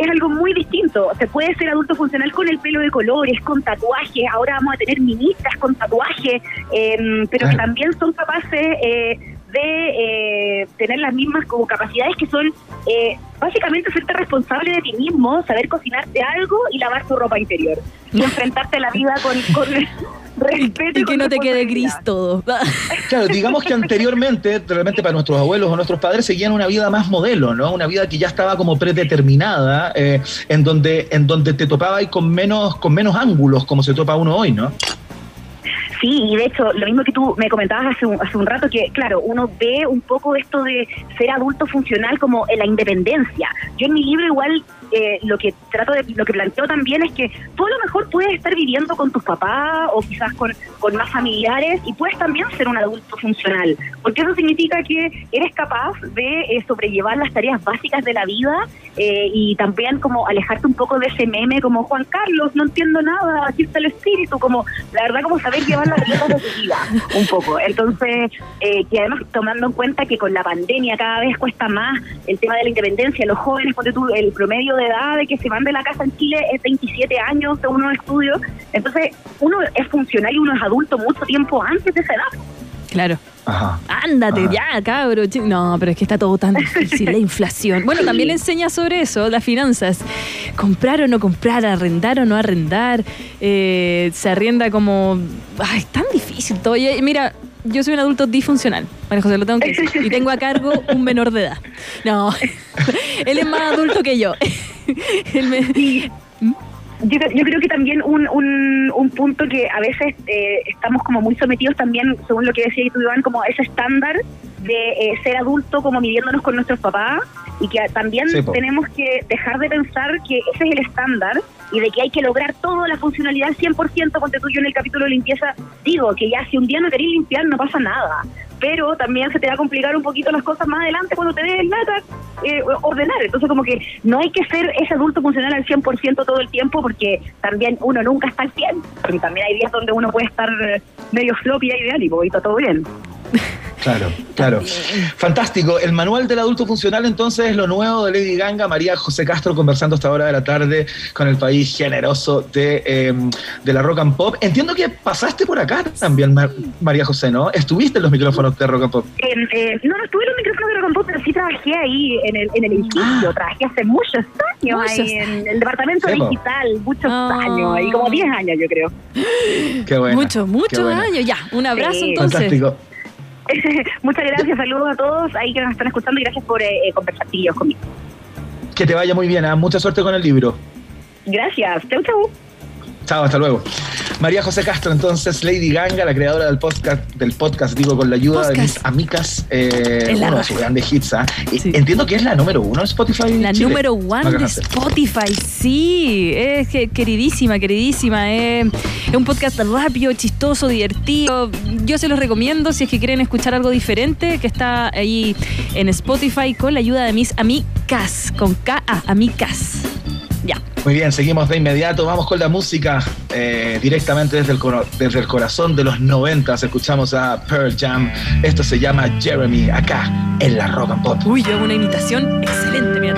es algo muy distinto. Se puede ser adulto funcional con el pelo de colores, con tatuajes. Ahora vamos a tener ministras con tatuajes, eh, pero que también son capaces eh, de eh, tener las mismas como capacidades que son eh, básicamente serte responsable de ti mismo, saber cocinarte algo y lavar tu ropa interior. Y enfrentarte a la vida con, con respeto. Y con que no te quede gris todo. Claro, digamos que anteriormente, realmente para nuestros abuelos o nuestros padres, seguían una vida más modelo, ¿no? Una vida que ya estaba como predeterminada, eh, en donde en donde te topaba y con menos con menos ángulos, como se topa uno hoy, ¿no? Sí, y de hecho, lo mismo que tú me comentabas hace un, hace un rato, que claro, uno ve un poco esto de ser adulto funcional como en la independencia. Yo en mi libro igual eh, lo que trato de, lo que planteo también es que tú a lo mejor puedes estar viviendo con tus papás o quizás con, con más familiares y puedes también ser un adulto funcional, porque eso significa que eres capaz de eh, sobrellevar las tareas básicas de la vida eh, y también como alejarte un poco de ese meme como Juan Carlos, no entiendo nada, aquí está el espíritu, como la verdad como saber llevar las riendas de tu vida un poco. Entonces, eh, que además tomando en cuenta que con la pandemia cada vez cuesta más el tema de la independencia, los jóvenes, ponte tú, el promedio de edad de que se van de la casa en Chile es 27 años según unos estudios, entonces uno es funcional y uno es adulto mucho tiempo antes de esa edad. Claro. Ajá. Ándate, ya, cabro. No, pero es que está todo tan difícil, la inflación. Bueno, también enseña sobre eso, las finanzas. Comprar o no comprar, arrendar o no arrendar. eh, se arrienda como... Ay, es tan difícil todo. Y, mira, yo soy un adulto disfuncional, María José, lo tengo que decir. Y tengo a cargo un menor de edad. No, él es más adulto que yo. Él me- Yo, yo creo que también un, un, un punto que a veces eh, estamos como muy sometidos también, según lo que decía tú, Iván, como a ese estándar de eh, ser adulto como midiéndonos con nuestros papás y que también Sí, tenemos que dejar de pensar que ese es el estándar y de que hay que lograr toda la funcionalidad al 100%, ponte tú yo en el capítulo de limpieza, digo que ya si un día no querés limpiar no pasa nada, pero también se te va a complicar un poquito las cosas más adelante cuando te des lata eh, ordenar, entonces como que no hay que ser ese adulto funcional al 100% todo el tiempo porque también uno nunca está al 100, porque también hay días donde uno puede estar eh, medio floppy ahí de ánimo y está todo bien. Claro, claro. Fantástico. El manual del adulto funcional entonces es lo nuevo de Lady Ganga, María José Castro conversando hasta ahora de la tarde con el país generoso de, eh, de la rock and pop. Entiendo que pasaste por acá también, Mar- María José, ¿no? Estuviste en los micrófonos de rock and pop. En, eh, no, no estuve en los micrófonos de Rock pero sí trabajé ahí en el, en el edificio, trabajé hace muchos años Muchos ahí en el departamento digital, muchos años, ahí como 10 años yo creo. Qué bueno. Muchos, muchos años. Ya, un abrazo Sí. entonces. Fantástico. Muchas gracias, saludos a todos ahí que nos están escuchando y gracias por eh, eh, conversar conmigo. Que te vaya muy bien, ¿ah? mucha suerte con el libro. Gracias, chau chau. Chao, hasta luego. María José Castro, entonces, Lady Ganga, la creadora del podcast, del podcast digo, con la ayuda de mis amigas, eh, uno de sus grandes hits. ¿ah? Entiendo que es la número uno en Spotify. La Chile. número one Maca de. Spotify, sí, es que- queridísima, queridísima. eh. Es un podcast rápido, chistoso, divertido. Yo se los recomiendo si es que quieren escuchar algo diferente, que está ahí en Spotify con la ayuda de mis amigas, con K, -A, amigas. Ya. Muy bien, seguimos de inmediato. Vamos con la música eh, directamente desde el, desde el corazón de los noventas. Escuchamos a Pearl Jam. Esto se llama Jeremy, acá en la Rock and Pop. Uy, yo hago una imitación excelente, mira,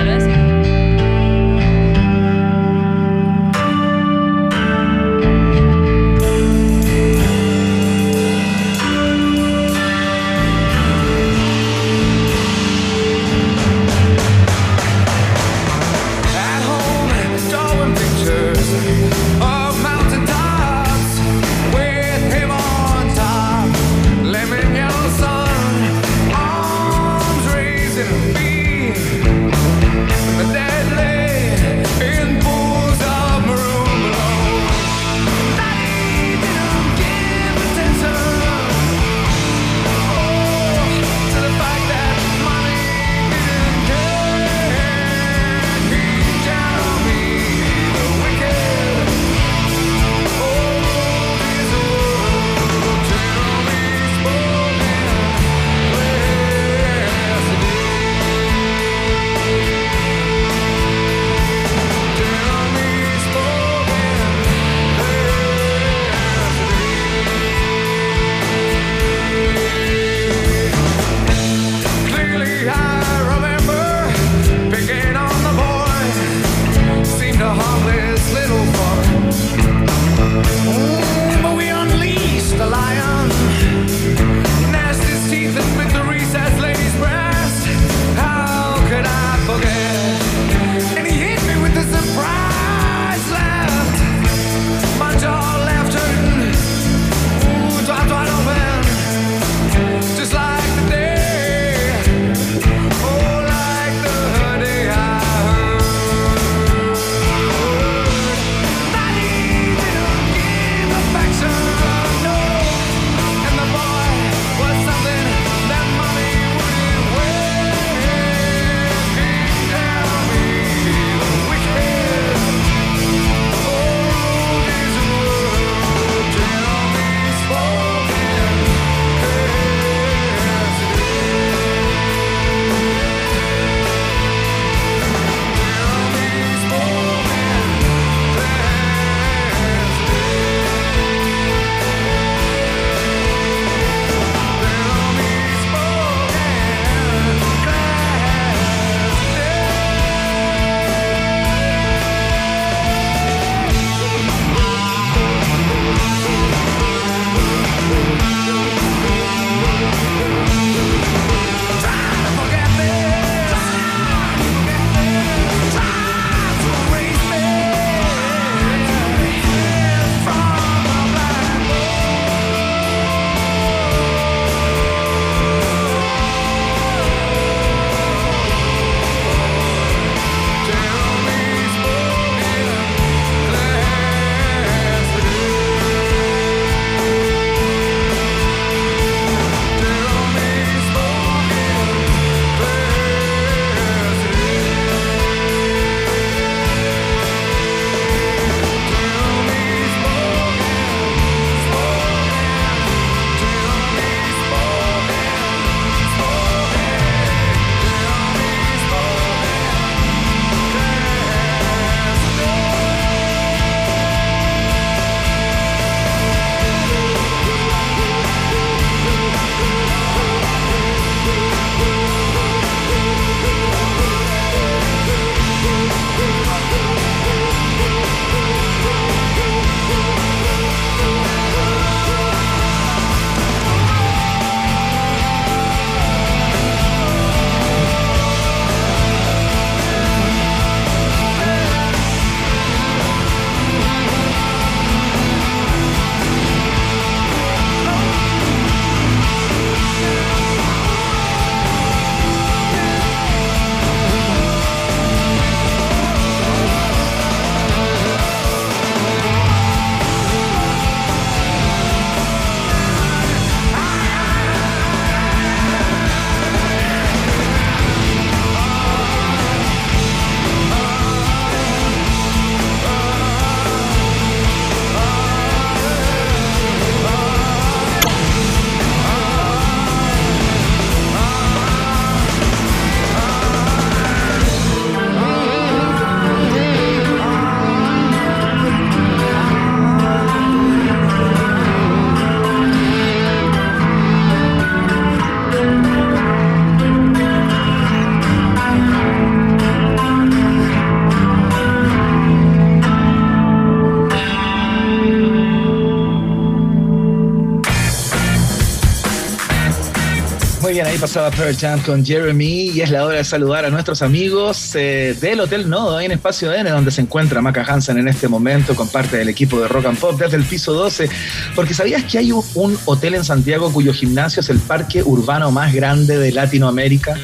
Pasaba Pearl Jam con Jeremy y es la hora de saludar a nuestros amigos eh, del Hotel Nodo, en Espacio N, donde se encuentra Maca Hansen en este momento con parte del equipo de Rock and Pop desde el piso 12. Porque sabías que hay un hotel en Santiago cuyo gimnasio es el parque urbano más grande de Latinoamérica.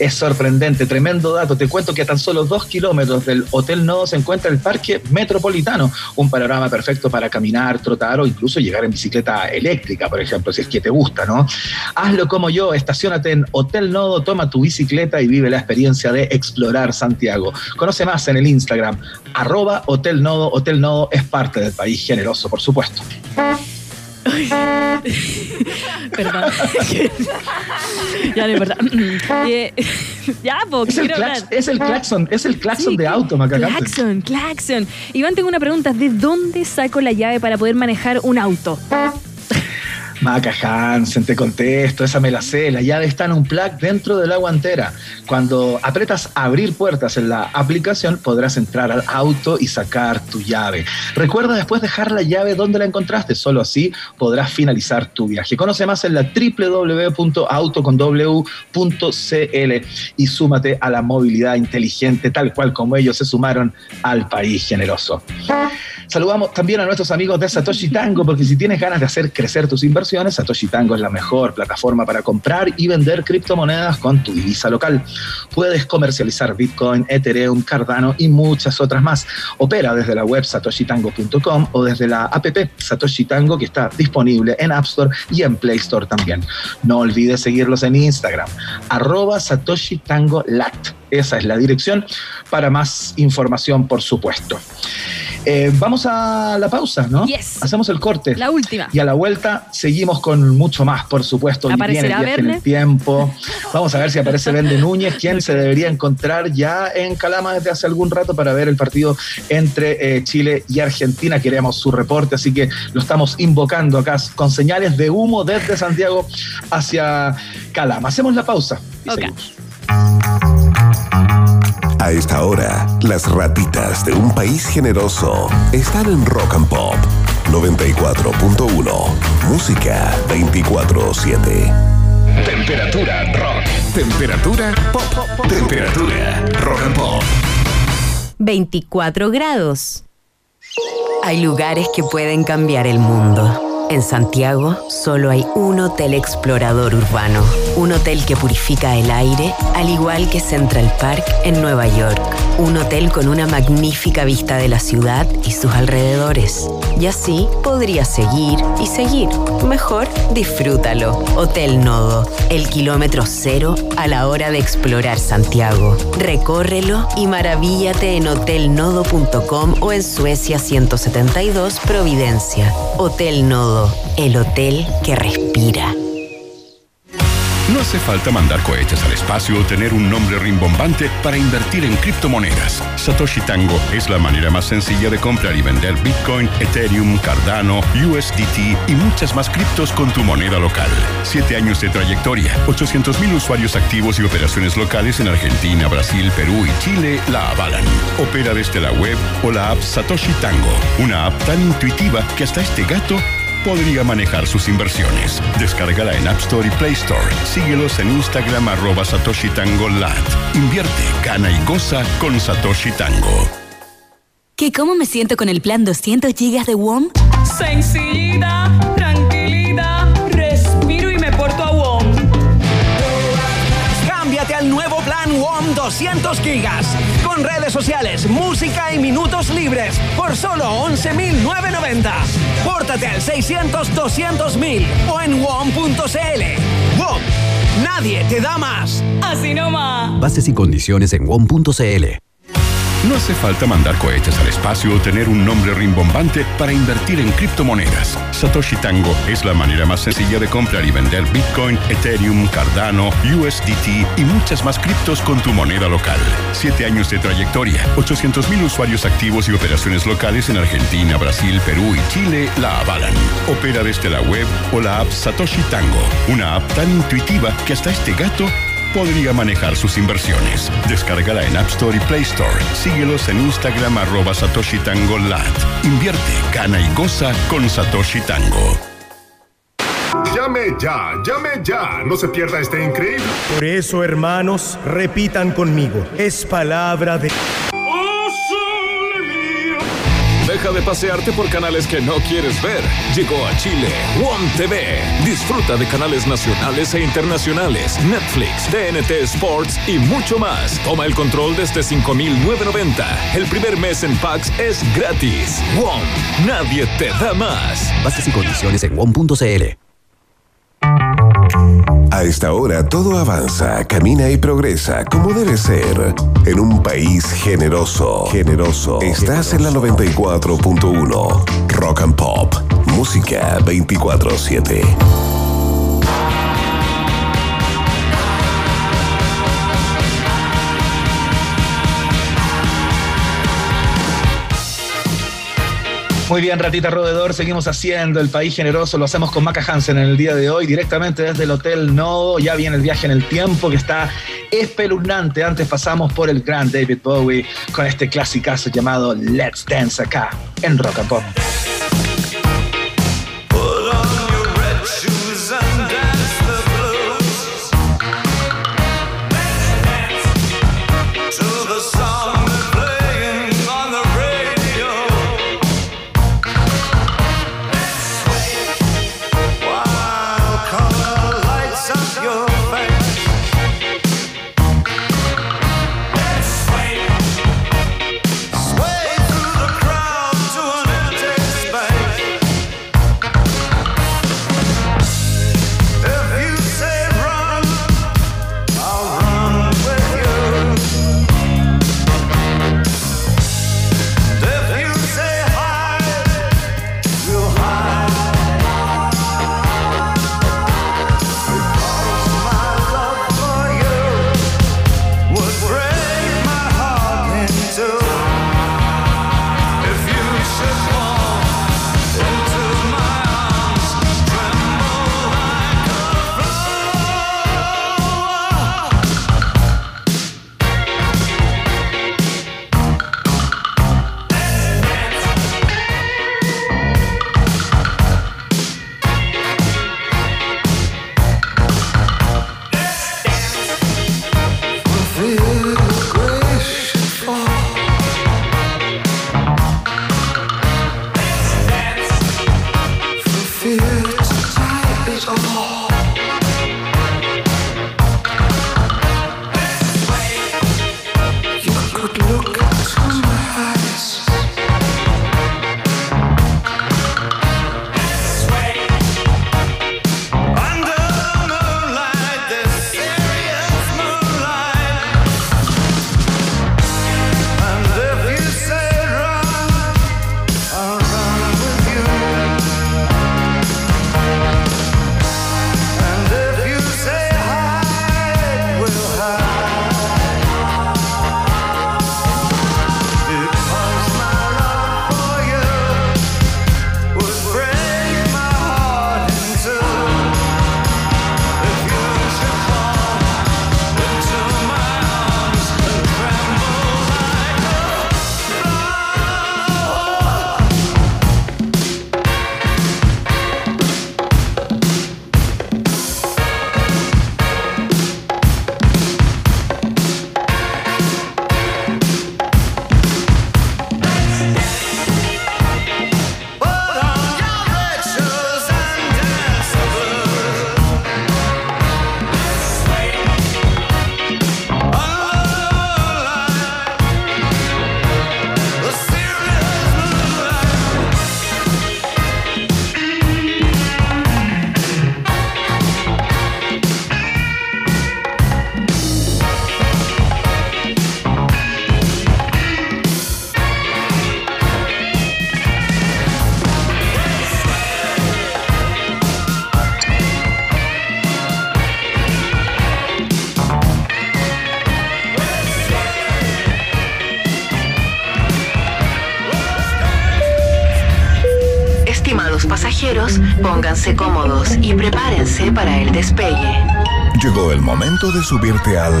Es sorprendente, tremendo dato. Te cuento que a tan solo dos kilómetros del Hotel Nodo se encuentra el Parque Metropolitano, un panorama perfecto para caminar, trotar o incluso llegar en bicicleta eléctrica, por ejemplo, si es que te gusta, ¿no? Hazlo como yo, estacionate en Hotel Nodo, toma tu bicicleta y vive la experiencia de explorar Santiago. Conoce más en el Instagram, arroba Hotel Nodo. Hotel Nodo es parte del país generoso, por supuesto. Perdón. ya no importa. Eh, ya, po, Es el, quiero hablar. es el claxon, es el claxon Sí, de auto, Maca Hansen. Claxon, claxon. Iván, tengo una pregunta. ¿De dónde saco la llave para poder manejar un auto? Maca Hansen, te contesto, esa me la sé. La llave está en un plug dentro de la guantera. Cuando apretas abrir puertas en la aplicación, podrás entrar al auto y sacar tu llave. Recuerda después dejar la llave donde la encontraste. Solo así podrás finalizar tu viaje. Conoce más en la www.autoconw.cl y súmate a la movilidad inteligente, tal cual como ellos se sumaron al país generoso. Saludamos también a nuestros amigos de Satoshi Tango, porque si tienes ganas de hacer crecer tus inversiones, Satoshi Tango es la mejor plataforma para comprar y vender criptomonedas con tu divisa local. Puedes comercializar Bitcoin, Ethereum, Cardano y muchas otras más. Opera desde la web satoshitango.com o desde la app Satoshi Tango que está disponible en App Store y en Play Store también. No olvides seguirlos en Instagram, arroba Satoshi Tango Lat. Esa es la dirección para más información, por supuesto. Eh, vamos a la pausa, ¿no? Yes. Hacemos el corte. La última. Y a la vuelta seguimos con mucho más, por supuesto. Hoy viene el ¿Aparecerá en tiempo. Vamos a ver si aparece Vende Núñez, quien se debería encontrar ya en Calama desde hace algún rato para ver el partido entre eh, Chile y Argentina. Queremos su reporte, así que lo estamos invocando acá con señales de humo desde Santiago hacia Calama. Hacemos la pausa. y seguimos. A esta hora, las ratitas de un país generoso están en Rock and Pop 94.1. Música 24-7. Temperatura rock. Temperatura pop. Temperatura rock and pop. 24 grados. Hay lugares que pueden cambiar el mundo. En Santiago solo hay un hotel explorador urbano, un hotel que purifica el aire, al igual que Central Park en Nueva York, un hotel con una magnífica vista de la ciudad y sus alrededores. Y así podrías seguir y seguir. Mejor disfrútalo. Hotel Nodo, el kilómetro cero a la hora de explorar Santiago. Recórrelo y maravíllate en hotelnodo.com o en Suecia 172 Providencia. Hotel Nodo, el hotel que respira. No hace falta mandar cohetes al espacio o tener un nombre rimbombante para invertir en criptomonedas. Satoshi Tango es la manera más sencilla de comprar y vender Bitcoin, Ethereum, Cardano, USDT y muchas más criptos con tu moneda local. Siete años de trayectoria, 800 mil usuarios activos y operaciones locales en Argentina, Brasil, Perú y Chile la avalan. Opera desde la web o la app Satoshi Tango, una app tan intuitiva que hasta este gato podría manejar sus inversiones. Descárgala en App Store y Play Store. Síguelos en Instagram arroba Satoshi Tango Lat. Invierte, gana y goza con Satoshi Tango. ¿Qué cómo me siento con el plan 200 GB de WOM? Sencillita, plan WOM 200 gigas. Con redes sociales, música y minutos libres. Por solo 11.990. Pórtate al 600-200.000 o en WOM.cl. WOM. Nadie te da más. Así nomás. Bases y condiciones en WOM.cl. No hace falta mandar cohetes al espacio o tener un nombre rimbombante para invertir en criptomonedas. Satoshi Tango es la manera más sencilla de comprar y vender Bitcoin, Ethereum, Cardano, USDT y muchas más criptos con tu moneda local. Siete años de trayectoria, 800 mil usuarios activos y operaciones locales en Argentina, Brasil, Perú y Chile la avalan. Opera desde la web o la app Satoshi Tango, una app tan intuitiva que hasta este gato podría manejar sus inversiones. Descárgala en App Store y Play Store. Síguelos en Instagram arroba Satoshi Tango Lat. Invierte, gana y goza con Satoshi Tango. Llame ya, llame ya. No se pierda este increíble. Por eso, hermanos, repitan conmigo. Es palabra de... Deja de pasearte por canales que no quieres ver. Llegó a Chile One TV. Disfruta de canales nacionales e internacionales, Netflix, TNT Sports y mucho más. Toma el control desde 5.990. El primer mes en Pax es gratis. One, nadie te da más. Bases y condiciones en WOM.cl. A esta hora todo avanza, camina y progresa como debe ser. En un país generoso, generoso. Estás en la 94.1. Rock and Pop. Música 24-7. Muy bien, ratita roedor, seguimos haciendo el país generoso, lo hacemos con Maca Hansen en el día de hoy, directamente desde el Hotel Nodo, ya viene el viaje en el tiempo que está espeluznante. Antes pasamos por el gran David Bowie con este clasicazo llamado Let's Dance acá en Rock and Pop. Pónganse cómodos y prepárense para el despegue. Llegó el momento de subirte al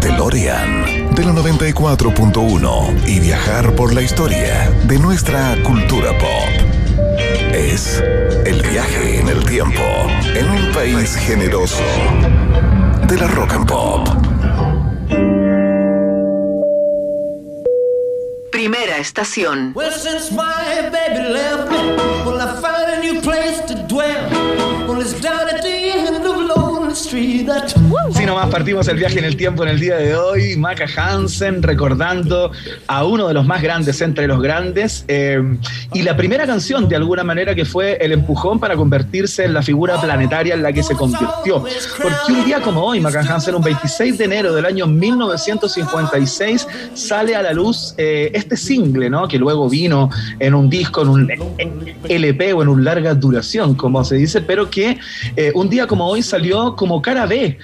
DeLorean de la 94.1 y viajar por la historia de nuestra cultura pop. es el viaje en el tiempo en un país generoso de la rock and pop. Primera estación. Well, That Si nomás partimos el viaje en el tiempo en el día de hoy, Maca Hansen recordando a uno de los más grandes entre los grandes eh, y la primera canción de alguna manera que fue el empujón para convertirse en la figura planetaria en la que se convirtió. Porque un día como hoy, Maca Hansen, un 26 de enero del año 1956, sale a la luz eh, este single, ¿no? Que luego vino en un disco, en un LP o en un larga duración, como se dice, pero que eh, un día como hoy salió como cara B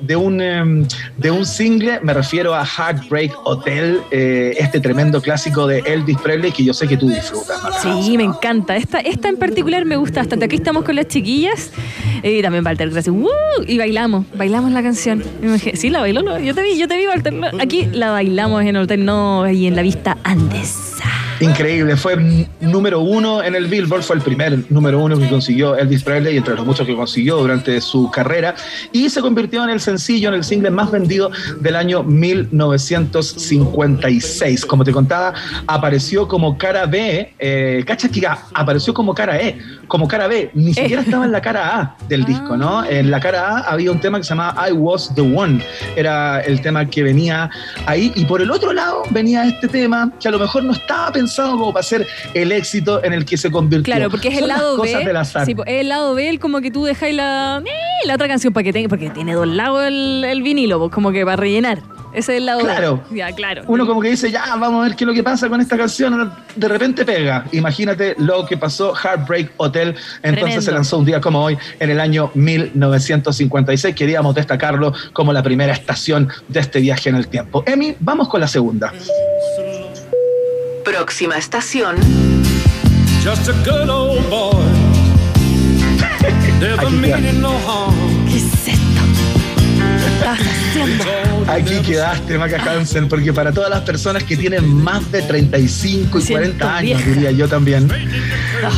de, un, em, de un single, me refiero a Heartbreak Hotel, eh, este tremendo clásico de Elvis Presley que yo sé que tú disfrutas. Marta. Sí, me encanta. Esta, esta en particular me gusta bastante. Aquí estamos con las chiquillas y también Walter Gracias. Y bailamos, bailamos la canción. Sí, la bailó. ¿no? Yo te vi, yo te vi, Walter. Aquí la bailamos en el hotel no y en la vista Andes. Increíble, fue número uno en el Billboard, fue el primer número uno que consiguió Elvis Presley, entre los muchos que consiguió durante su carrera, y se convirtió en el sencillo, en el single más vendido del año 1956. Como te contaba, apareció como cara B, eh, cacha que a- apareció como cara E, como cara B, ni siquiera estaba en la cara A del disco, ¿no? En la cara A había un tema que se llamaba I Was the One, era el tema que venía ahí, y por el otro lado venía este tema que a lo mejor no estaba pensado como para ser el éxito en el que se convirtió. Claro, porque es Son el las lado B. cosas. Sí, po, es el lado B, el como que tú dejáis la, eh, la otra canción para que tenga, porque tiene dos lados el, el vinilo, pues como que para rellenar. Ese es el lado Claro. B. Ya, claro. Uno como que dice, ya, vamos a ver qué es lo que pasa con esta canción. De repente pega. Imagínate lo que pasó Heartbreak Hotel. Entonces Tremendo. se lanzó un día como hoy, en el año 1956. Queríamos destacarlo como la primera estación de este viaje en el tiempo. Emi, vamos con la segunda. Próxima estación. Just a good old boy. Never meaning no harm. Aquí quedaste, Maca Hansen, porque para todas las personas que tienen más de 35 y Siento 40 años, diría yo también,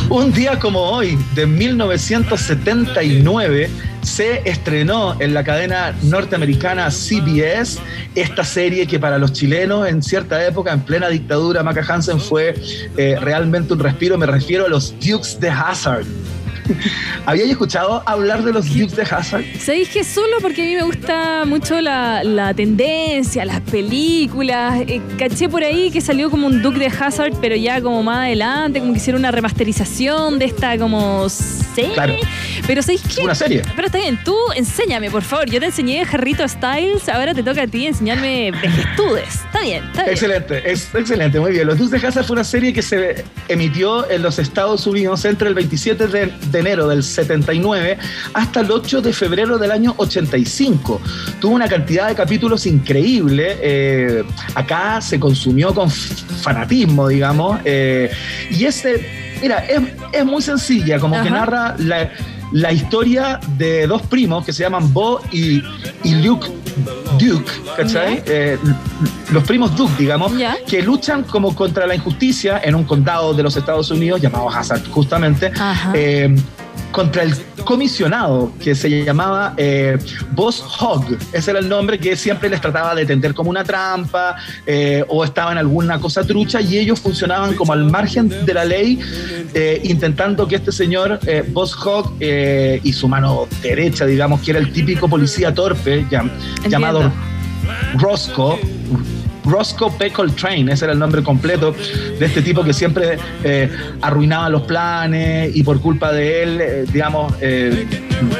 un día como hoy, de 1979, se estrenó en la cadena norteamericana CBS esta serie que para los chilenos en cierta época, en plena dictadura, Maca Hansen fue eh, realmente un respiro. Me refiero a los Dukes de Hazard. ¿Habíais escuchado hablar de los Dukes de Hazard? ¿Sabéis que solo porque a mí me gusta mucho la, la tendencia, las películas? Eh, caché por ahí que salió como un Duke de Hazard, pero ya como más adelante, como que hicieron una remasterización de esta como serie. Claro. Pero ¿sabéis qué? Una serie. Pero está bien, tú enséñame, por favor. Yo te enseñé Jarrito Styles, ahora te toca a ti enseñarme vejestudes. Está bien, está bien. Excelente, es excelente, muy bien. Los Dukes de Hazard fue una serie que se emitió en los Estados Unidos entre el 27 de, de enero del 79 hasta el 8 de febrero del año 85. Tuvo una cantidad de capítulos increíble. eh, acá se consumió con fanatismo, digamos. eh, y ese, mira, es, es muy sencilla, como que narra la, la historia de dos primos que se llaman Bo y, y Luke Duke, ¿cachai? Eh, los primos Duke, digamos, que luchan como contra la injusticia en un condado de los Estados Unidos llamado Hazard, justamente, Ajá. eh, contra el comisionado que se llamaba eh, Boss Hogg. Ese era el nombre que siempre les trataba de tender como una trampa eh, o estaba en alguna cosa trucha y ellos funcionaban como al margen de la ley, eh, intentando que este señor, eh, Boss Hogg, eh, y su mano derecha, digamos, que era el típico policía torpe, llam- llamado Roscoe. Roscoe P. Coltrane, ese era el nombre completo de este tipo que siempre eh, arruinaba los planes y por culpa de él, eh, digamos, eh,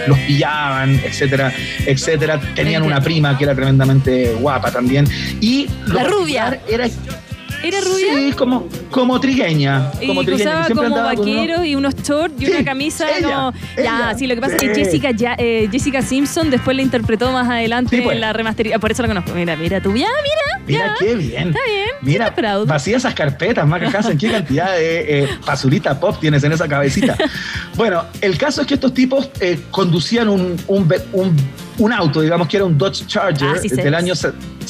los pillaban, etcétera, etcétera. Tenían una prima que era tremendamente guapa también. Y La rubia. Era, ¿Era rubia? Sí, como, como trigueña. Y Como trigueña. usaba siempre como vaqueros y unos shorts y Sí, una camisa. ella, no, ella. ya, sí, lo que pasa es que. Jessica, ya, eh, Jessica Simpson después la interpretó más adelante Sí, pues. en la remasterización. Por eso la conozco. Mira, mira tú. Ya, mira. Mira ya. qué bien. Está bien. Mira, vacía esas carpetas, Maca Hansen, qué cantidad de eh, basurita pop tienes en esa cabecita. Bueno, el caso es que estos tipos eh, conducían un, un, ve- un- un auto, digamos que era un Dodge Charger Ah, sí del año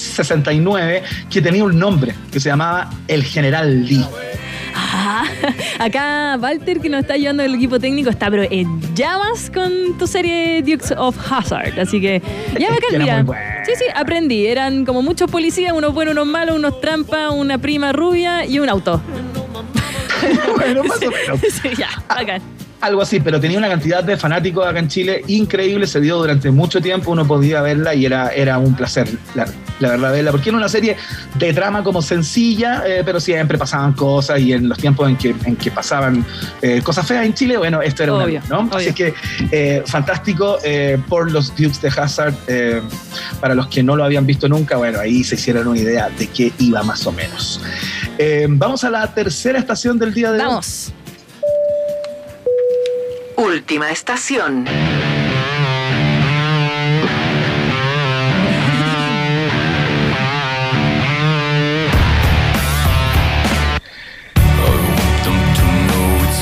69, que tenía un nombre, que se llamaba el General Lee. Ah, acá Walter, que nos está ayudando el equipo técnico, está pero en llamas con tu serie Dukes of Hazard. Así que ya me buena. Sí, sí, aprendí. Eran como muchos policías, unos buenos, unos malos, unos trampas, una prima rubia y un auto. bueno, más o menos. Sí, ya, bacán. Algo así, pero tenía una cantidad de fanáticos acá en Chile increíble, se dio durante mucho tiempo, uno podía verla y era, era un placer, la, la verdad, verla, porque era una serie de trama como sencilla, eh, pero siempre pasaban cosas y en los tiempos en que, en que pasaban eh, cosas feas en Chile, bueno, esto era Obvio, una, ¿no? Así que eh, fantástico por los Dukes de Hazard, para los que no lo habían visto nunca, bueno, ahí se hicieron una idea de qué iba más o menos. Vamos a la tercera estación del día de hoy. Última estación.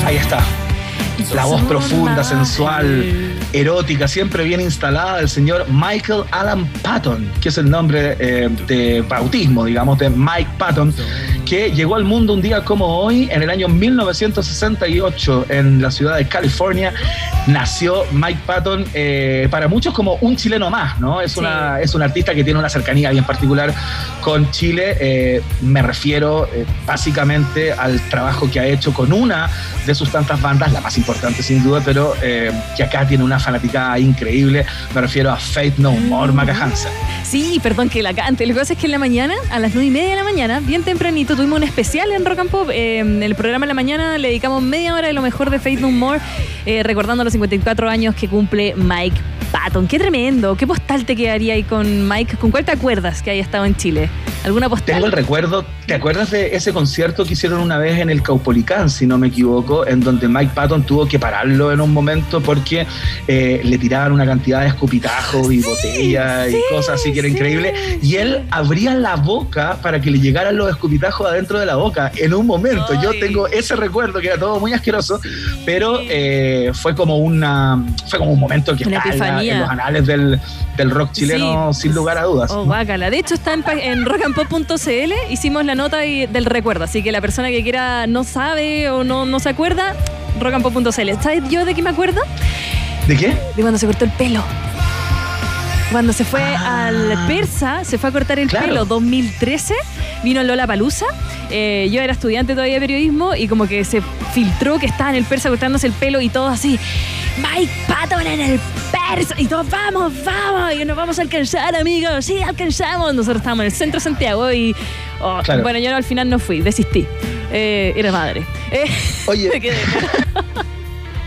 Ahí está. La voz profunda, sensual, erótica, siempre bien instalada del señor Michael Alan Patton, que es el nombre eh, de bautismo, digamos, de Mike Patton, que llegó al mundo un día como hoy, en el año 1968, en la ciudad de California. Nació Mike Patton, eh, para muchos como un chileno más, ¿no? Es, una, es un artista que tiene una cercanía bien particular con Chile. Eh, me refiero eh, básicamente al trabajo que ha hecho con una de sus tantas bandas, la más importante sin duda, pero eh, que acá tiene una fanaticada increíble. Me refiero a Faith No More, Maca Hansen. Sí, perdón que la cante. Lo que pasa es que en la mañana, a las 9 y media de la mañana, bien tempranito, tuvimos un especial en Rock and Pop. Eh, en el programa de la mañana le dedicamos media hora de lo mejor de Faith No More, eh, recordando los 54 años que cumple Mike Patton. Qué tremendo. ¿Qué postal te quedaría ahí con Mike? ¿Con cuál te acuerdas que haya estado en Chile? ¿Alguna postal? Tengo el recuerdo, ¿te acuerdas de ese concierto que hicieron una vez en el Caupolicán, si no me equivoco, en donde Mike Patton tuvo que pararlo en un momento porque eh, le tiraban una cantidad de escupitajos y botellas y cosas así que era increíble? Y él abría la boca para que le llegaran los escupitajos adentro de la boca en un momento. Yo tengo ese recuerdo que era todo muy asqueroso, pero eh, fue como una fue como un momento que Una está en, la- en los anales del, del rock chileno sin lugar a dudas. Oh, guácala. De hecho, está en, en rockandpop.cl. Hicimos la nota y- del recuerdo. Así que la persona que quiera no sabe o no, no se acuerda, rockandpop.cl. ¿Sabes yo de qué me acuerdo? ¿De qué? De cuando se cortó el pelo. Cuando se fue al Persa, se fue a cortar el Claro. pelo 2013, vino Lola Palusa. yo era estudiante todavía de periodismo y como que se filtró que estaba en el Persa cortándose el pelo y todo así. Mike Patton en el Persa. Y todos, vamos, vamos, y nos vamos a alcanzar, amigos. Sí, alcanzamos. Nosotros estábamos en el centro de Santiago y. oh, Claro. Bueno, yo no, al final no fui, desistí. Eh, era madre. Eh, Oye. me quedé.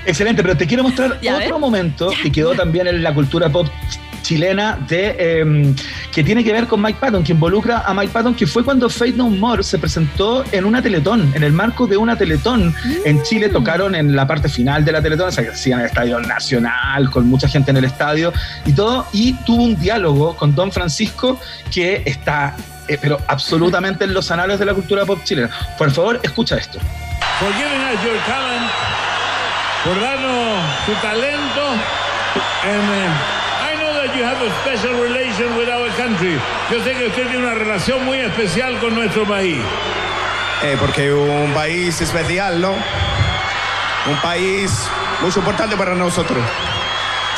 Excelente, pero te quiero mostrar Ya, otro ¿ves? momento que quedó también en la cultura pop chilena de eh, que tiene que ver con Mike Patton, que involucra a Mike Patton, que fue cuando Faith No More se presentó en una Teletón, en el marco de una Teletón en Chile, tocaron en la parte final de la Teletón, o sea, que hacían el Estadio Nacional, con mucha gente en el estadio y todo, y tuvo un diálogo con Don Francisco que está, eh, pero absolutamente en los anales de la cultura pop chilena. Por favor, escucha esto. por darnos tu talento. Know that you have a special relation with our country. Yo sé que usted tiene una relación muy especial con nuestro país. Eh, porque un país especial, ¿no? Un país muy importante para nosotros.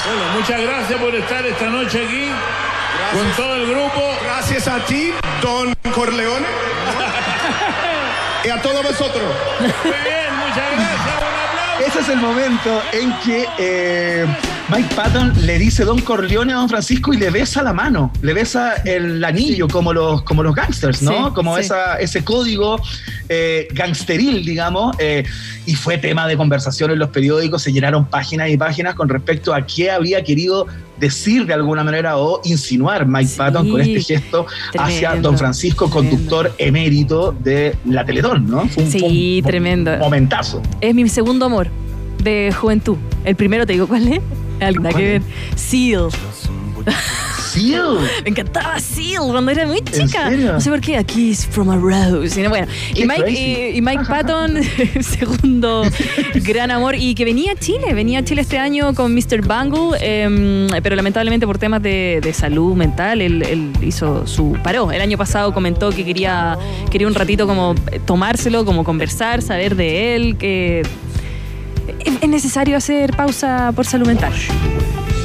Bueno, muchas gracias por estar esta noche aquí con todo el grupo. Gracias a ti, Don Corleone. y a todos vosotros. Muy bien, muchas gracias. Ese es el momento en que eh, Mike Patton le dice Don Corleone a Don Francisco y le besa la mano, le besa el anillo como los como los gangsters, ¿no? Sí, como sí. esa, ese código eh, gangsteril, digamos, eh, y fue tema de conversación en los periódicos, se llenaron páginas y páginas con respecto a qué había querido decir de alguna manera o insinuar Mike Patton con este gesto hacia Don Francisco, conductor emérito de la Teletón, ¿no? Fue un, fue un Sí, tremendo. momentazo. Es mi segundo amor de juventud. El primero te digo cuál es. Algo nada que ver. Seal. Seal. Me encantaba Seal cuando era muy chica. No sé por qué. A Kiss from a Rose. Y no, bueno, y Mike, eh, y Mike Patton, segundo gran amor. Y que venía a Chile. Venía a Chile este año con Mr. Bungle. eh, pero lamentablemente por temas de, de salud mental, él, él hizo su. paró. El año pasado comentó que quería, quería un ratito como tomárselo, como conversar, saber de él, que. Es es necesario hacer pausa por salud mental.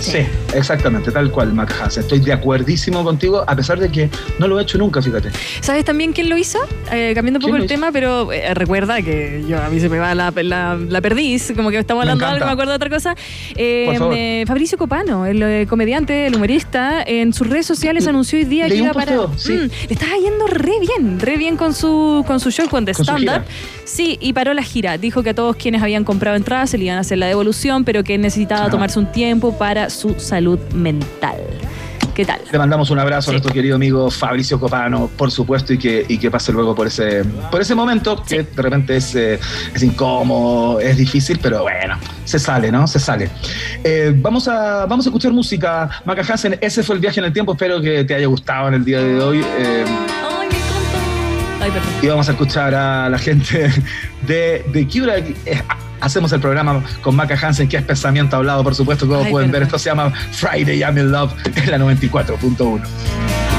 Sí, exactamente, tal cual, Mac Hansen. Estoy de acuerdísimo contigo, a pesar de que no lo he hecho nunca, fíjate. ¿Sabes también quién lo hizo? Eh, cambiando un poco ¿Quién el tema, pero eh, recuerda que yo a mí se me va la, la, la perdiz, como que estamos hablando de algo, me acuerdo de otra cosa. Eh, Por favor. eh, Fabricio Copano, el comediante, el humorista, en sus redes sociales anunció hoy día Leí que iba para. sí. Mm, le estaba yendo re bien, re bien con su, con su show, con The Con su Stand Up. gira. Sí, y paró la gira. Dijo que a todos quienes habían comprado entradas se le iban a hacer la devolución, pero que necesitaba Ah. tomarse un tiempo para su salud mental. ¿Qué tal? Le mandamos un abrazo a nuestro querido amigo Fabricio Copano, por supuesto, y que, y que pase luego por ese, por ese momento que de repente es, eh, es incómodo, es difícil, pero bueno, se sale, ¿no? Se sale. Eh, vamos, a, vamos a escuchar música, Maca Hansen. Ese fue el viaje en el tiempo. Espero que te haya gustado en el día de hoy. Eh, y vamos a escuchar a la gente de, de Cura. Eh, hacemos el programa con Maca Hansen, que es pensamiento hablado, por supuesto, como Ay, pueden ver. Esto se llama Friday I'm in Love en la 94.1.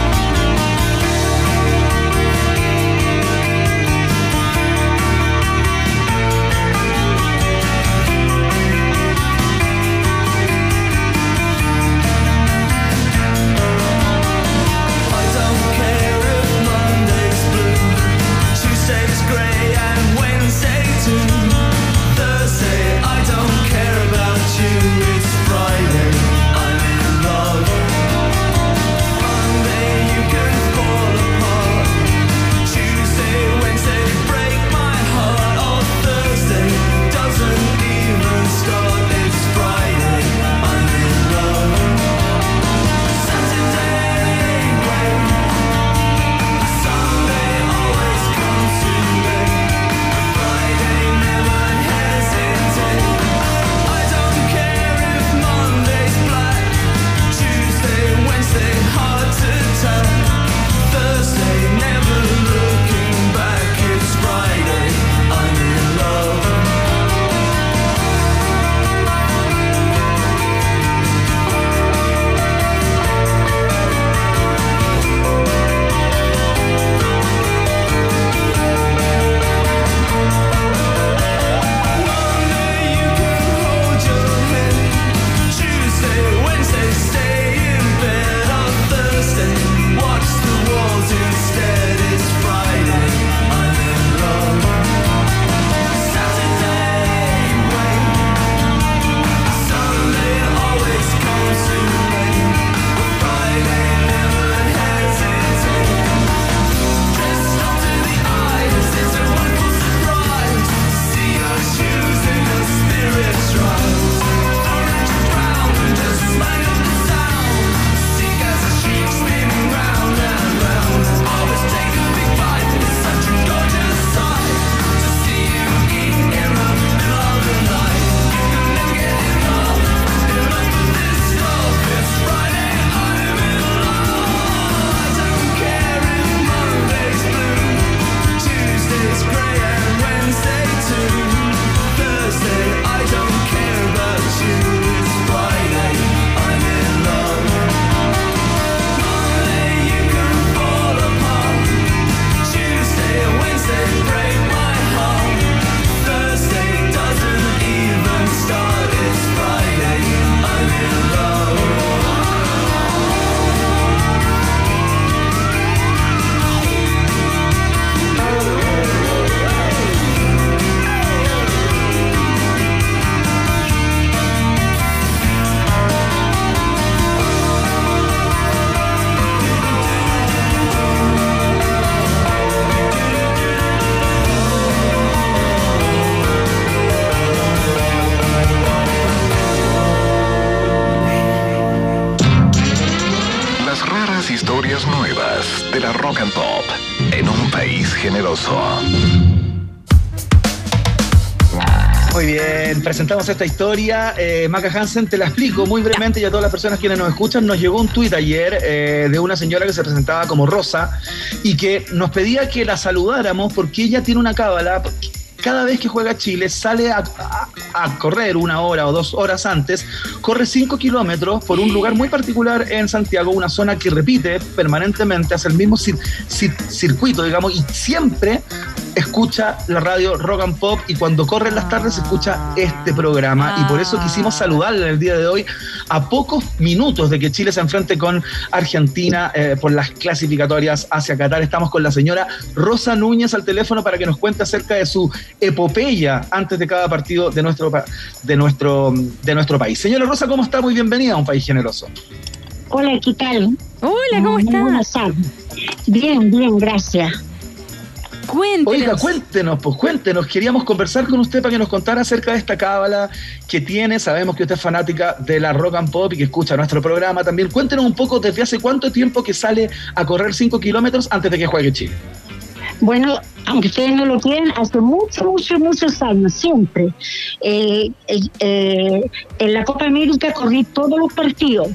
presentamos esta historia. Eh, Maca Hansen, te la explico muy brevemente y a todas las personas quienes nos escuchan. Nos llegó un tuit ayer eh, de una señora que se presentaba como Rosa y que nos pedía que la saludáramos porque ella tiene una cábala. Cada vez que juega Chile sale a, correr una hora o dos horas antes, corre cinco kilómetros por un lugar muy particular en Santiago, una zona que repite permanentemente, hace el mismo cir- cir- circuito, digamos, y siempre escucha la radio Rock and Pop y cuando corre en las tardes escucha este programa y por eso quisimos saludarle en el día de hoy a pocos minutos de que Chile se enfrente con Argentina eh, por las clasificatorias hacia Qatar. Estamos con la señora Rosa Núñez al teléfono para que nos cuente acerca de su epopeya antes de cada partido de nuestro, pa- de nuestro, de nuestro país. Señora Rosa, ¿cómo está? Muy bienvenida a un país generoso. Hola, ¿qué tal? Hola, ¿cómo estás? Bien, bien, gracias. Cuéntenos. Oiga, cuéntenos, pues cuéntenos. Queríamos conversar con usted para que nos contara acerca de esta cábala que tiene. Sabemos que usted es fanática de la rock and pop y que escucha nuestro programa también. Cuéntenos un poco desde hace cuánto tiempo que sale a correr 5 kilómetros antes de que juegue Chile. Bueno, aunque ustedes no lo crean, hace muchos, muchos, muchos años, siempre. Eh, eh, eh, en la Copa América corrí todos los partidos.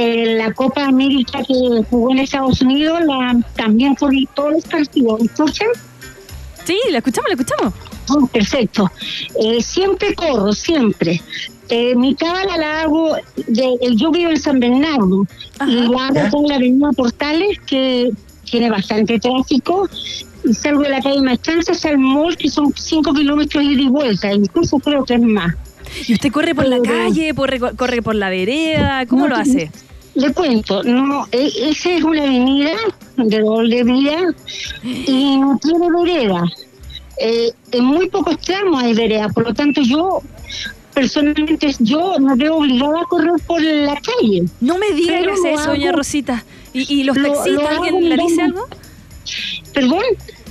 En la Copa América que jugó en Estados Unidos, la, también corrí todos los partidos. ¿Me escuchan? Sí, la escuchamos, la escuchamos. Oh, perfecto. Eh, siempre corro, siempre. Eh, mi cábala la hago, de, yo vivo en San Bernardo y la hago con la avenida Portales, que tiene bastante tráfico, y salgo de la calle Maestranza hasta el mall, que son 5 kilómetros ida y vuelta, incluso creo que es más. ¿Y usted corre por la calle, corre, corre por la vereda? ¿Cómo No, lo hace? Le cuento, no, e- esa es una avenida de doble vía y no tiene vereda. Eh, en muy pocos tramos hay vereda, por lo tanto yo personalmente yo no veo obligada a correr por la calle. No me diga que Pero hace lo eso, doña Rosita. ¿Y, y los lo- taxistas, lo alguien le dice algo? ¿Perdón?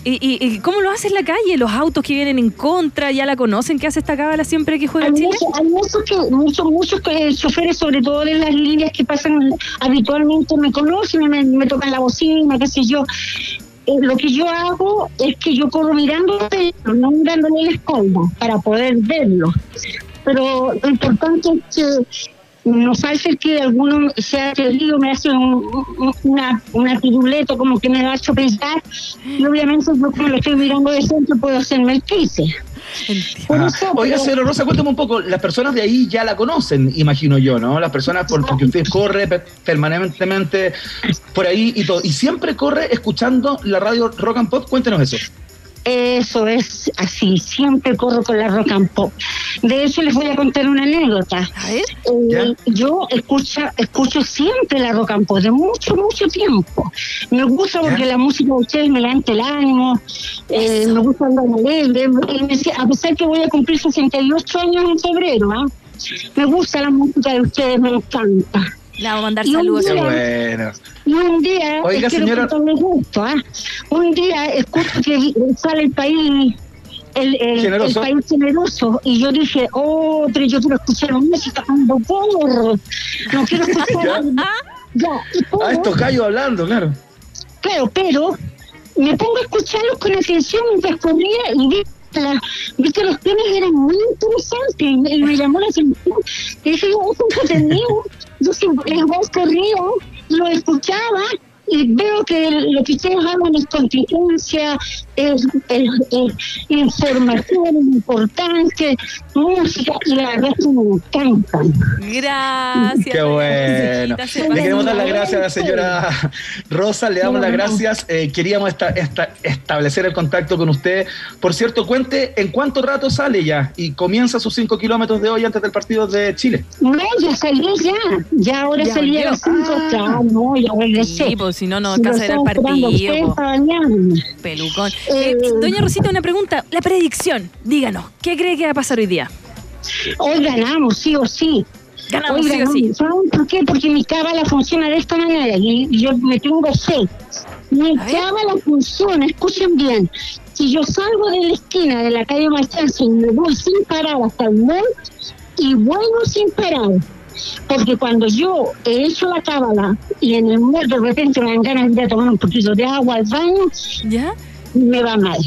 ¿Y, y, y cómo lo hace en la calle? ¿Los autos que vienen en contra ya la conocen? ¿Qué hace esta cábala siempre que juega Hay, Chile? muchos, hay muchos que, muchos, muchos que- choferes, sobre todo de las líneas que pasan habitualmente, me conocen, me, me tocan la bocina, qué sé yo. Eh, lo que yo hago es que yo corro mirando, no mirándole la espalda, para poder verlo. Pero lo importante es que no falta el que alguno sea atrevido, me hace un- un- una, una piruleta como que me va a chopezar y obviamente yo como lo estoy mirando de centro puedo hacerme el quise. Por Ajá. eso, Oiga, señora Rosa, cuéntame un poco. Las personas de ahí ya la conocen, imagino yo, ¿no? Las personas, por- porque usted corre pe- permanentemente por ahí y todo. Y siempre corre escuchando la radio Rock and Pop. Cuéntenos eso. Eso es así, siempre corro con la rock and pop. De hecho, les voy a contar una anécdota. Eh, yo escucho, escucho siempre la rock and pop, de mucho, mucho tiempo. Me gusta porque la música de ustedes me levanta el ánimo, eh, me gusta andar alegre. y me- a pesar que voy a cumplir 68 años en febrero, ¿ah? me gusta la música de ustedes, me encanta. Le vamos a mandar Y un saludos. día- bueno. Y un día, Oiga, eh, señora- esto, ¿ah? un día escucho que sale el país, el, el- el Generoso. país generoso, y yo dije, oh, pero yo quiero escuchar la música cuando corro, no quiero escuchar... ya, Ah, estos gallos hablando, claro. Claro, pero me pongo a escucharlos con atención mientras corría y vi, la- los temas eran muy interesantes y me, llamó la atención. Dije, es entretenido. Yo siempre les voy corrido, lo escuchaba y veo que lo que ustedes hablan es contingencia, es, es- es información importante, música, y la verdad es que me encantan. Gracias. Qué bueno. Le queremos dar las gracias a la señora Rosa, le damos las gracias. Eh, queríamos esta- esta- establecer el contacto con usted. Por cierto, cuente en cuánto rato sale ya y comienza sus 5 kilómetros de hoy antes del partido de Chile. No, ya salí ya, ya ahora Ya salí a las 5, ya, no, ya regresé. Sí, pues si no, no Si alcanza a partido. Pelucón. Eh, doña Rosita, una pregunta. La predicción, díganos, ¿qué cree que va a pasar hoy día? Hoy ganamos, sí o sí. Ganamos, Hoy sí o sí. ¿Saben por qué? Porque mi cábala funciona de esta manera y yo me tengo fe. Mi cábala funciona, escuchen bien. Si yo salgo de la esquina de la calle Maestranza y me voy sin parar hasta el mall y vuelvo sin parar, porque cuando yo he hecho la cábala y en el mall de repente me dan ganas de tomar un poquito de agua al baño, ¿Ya? me va mal.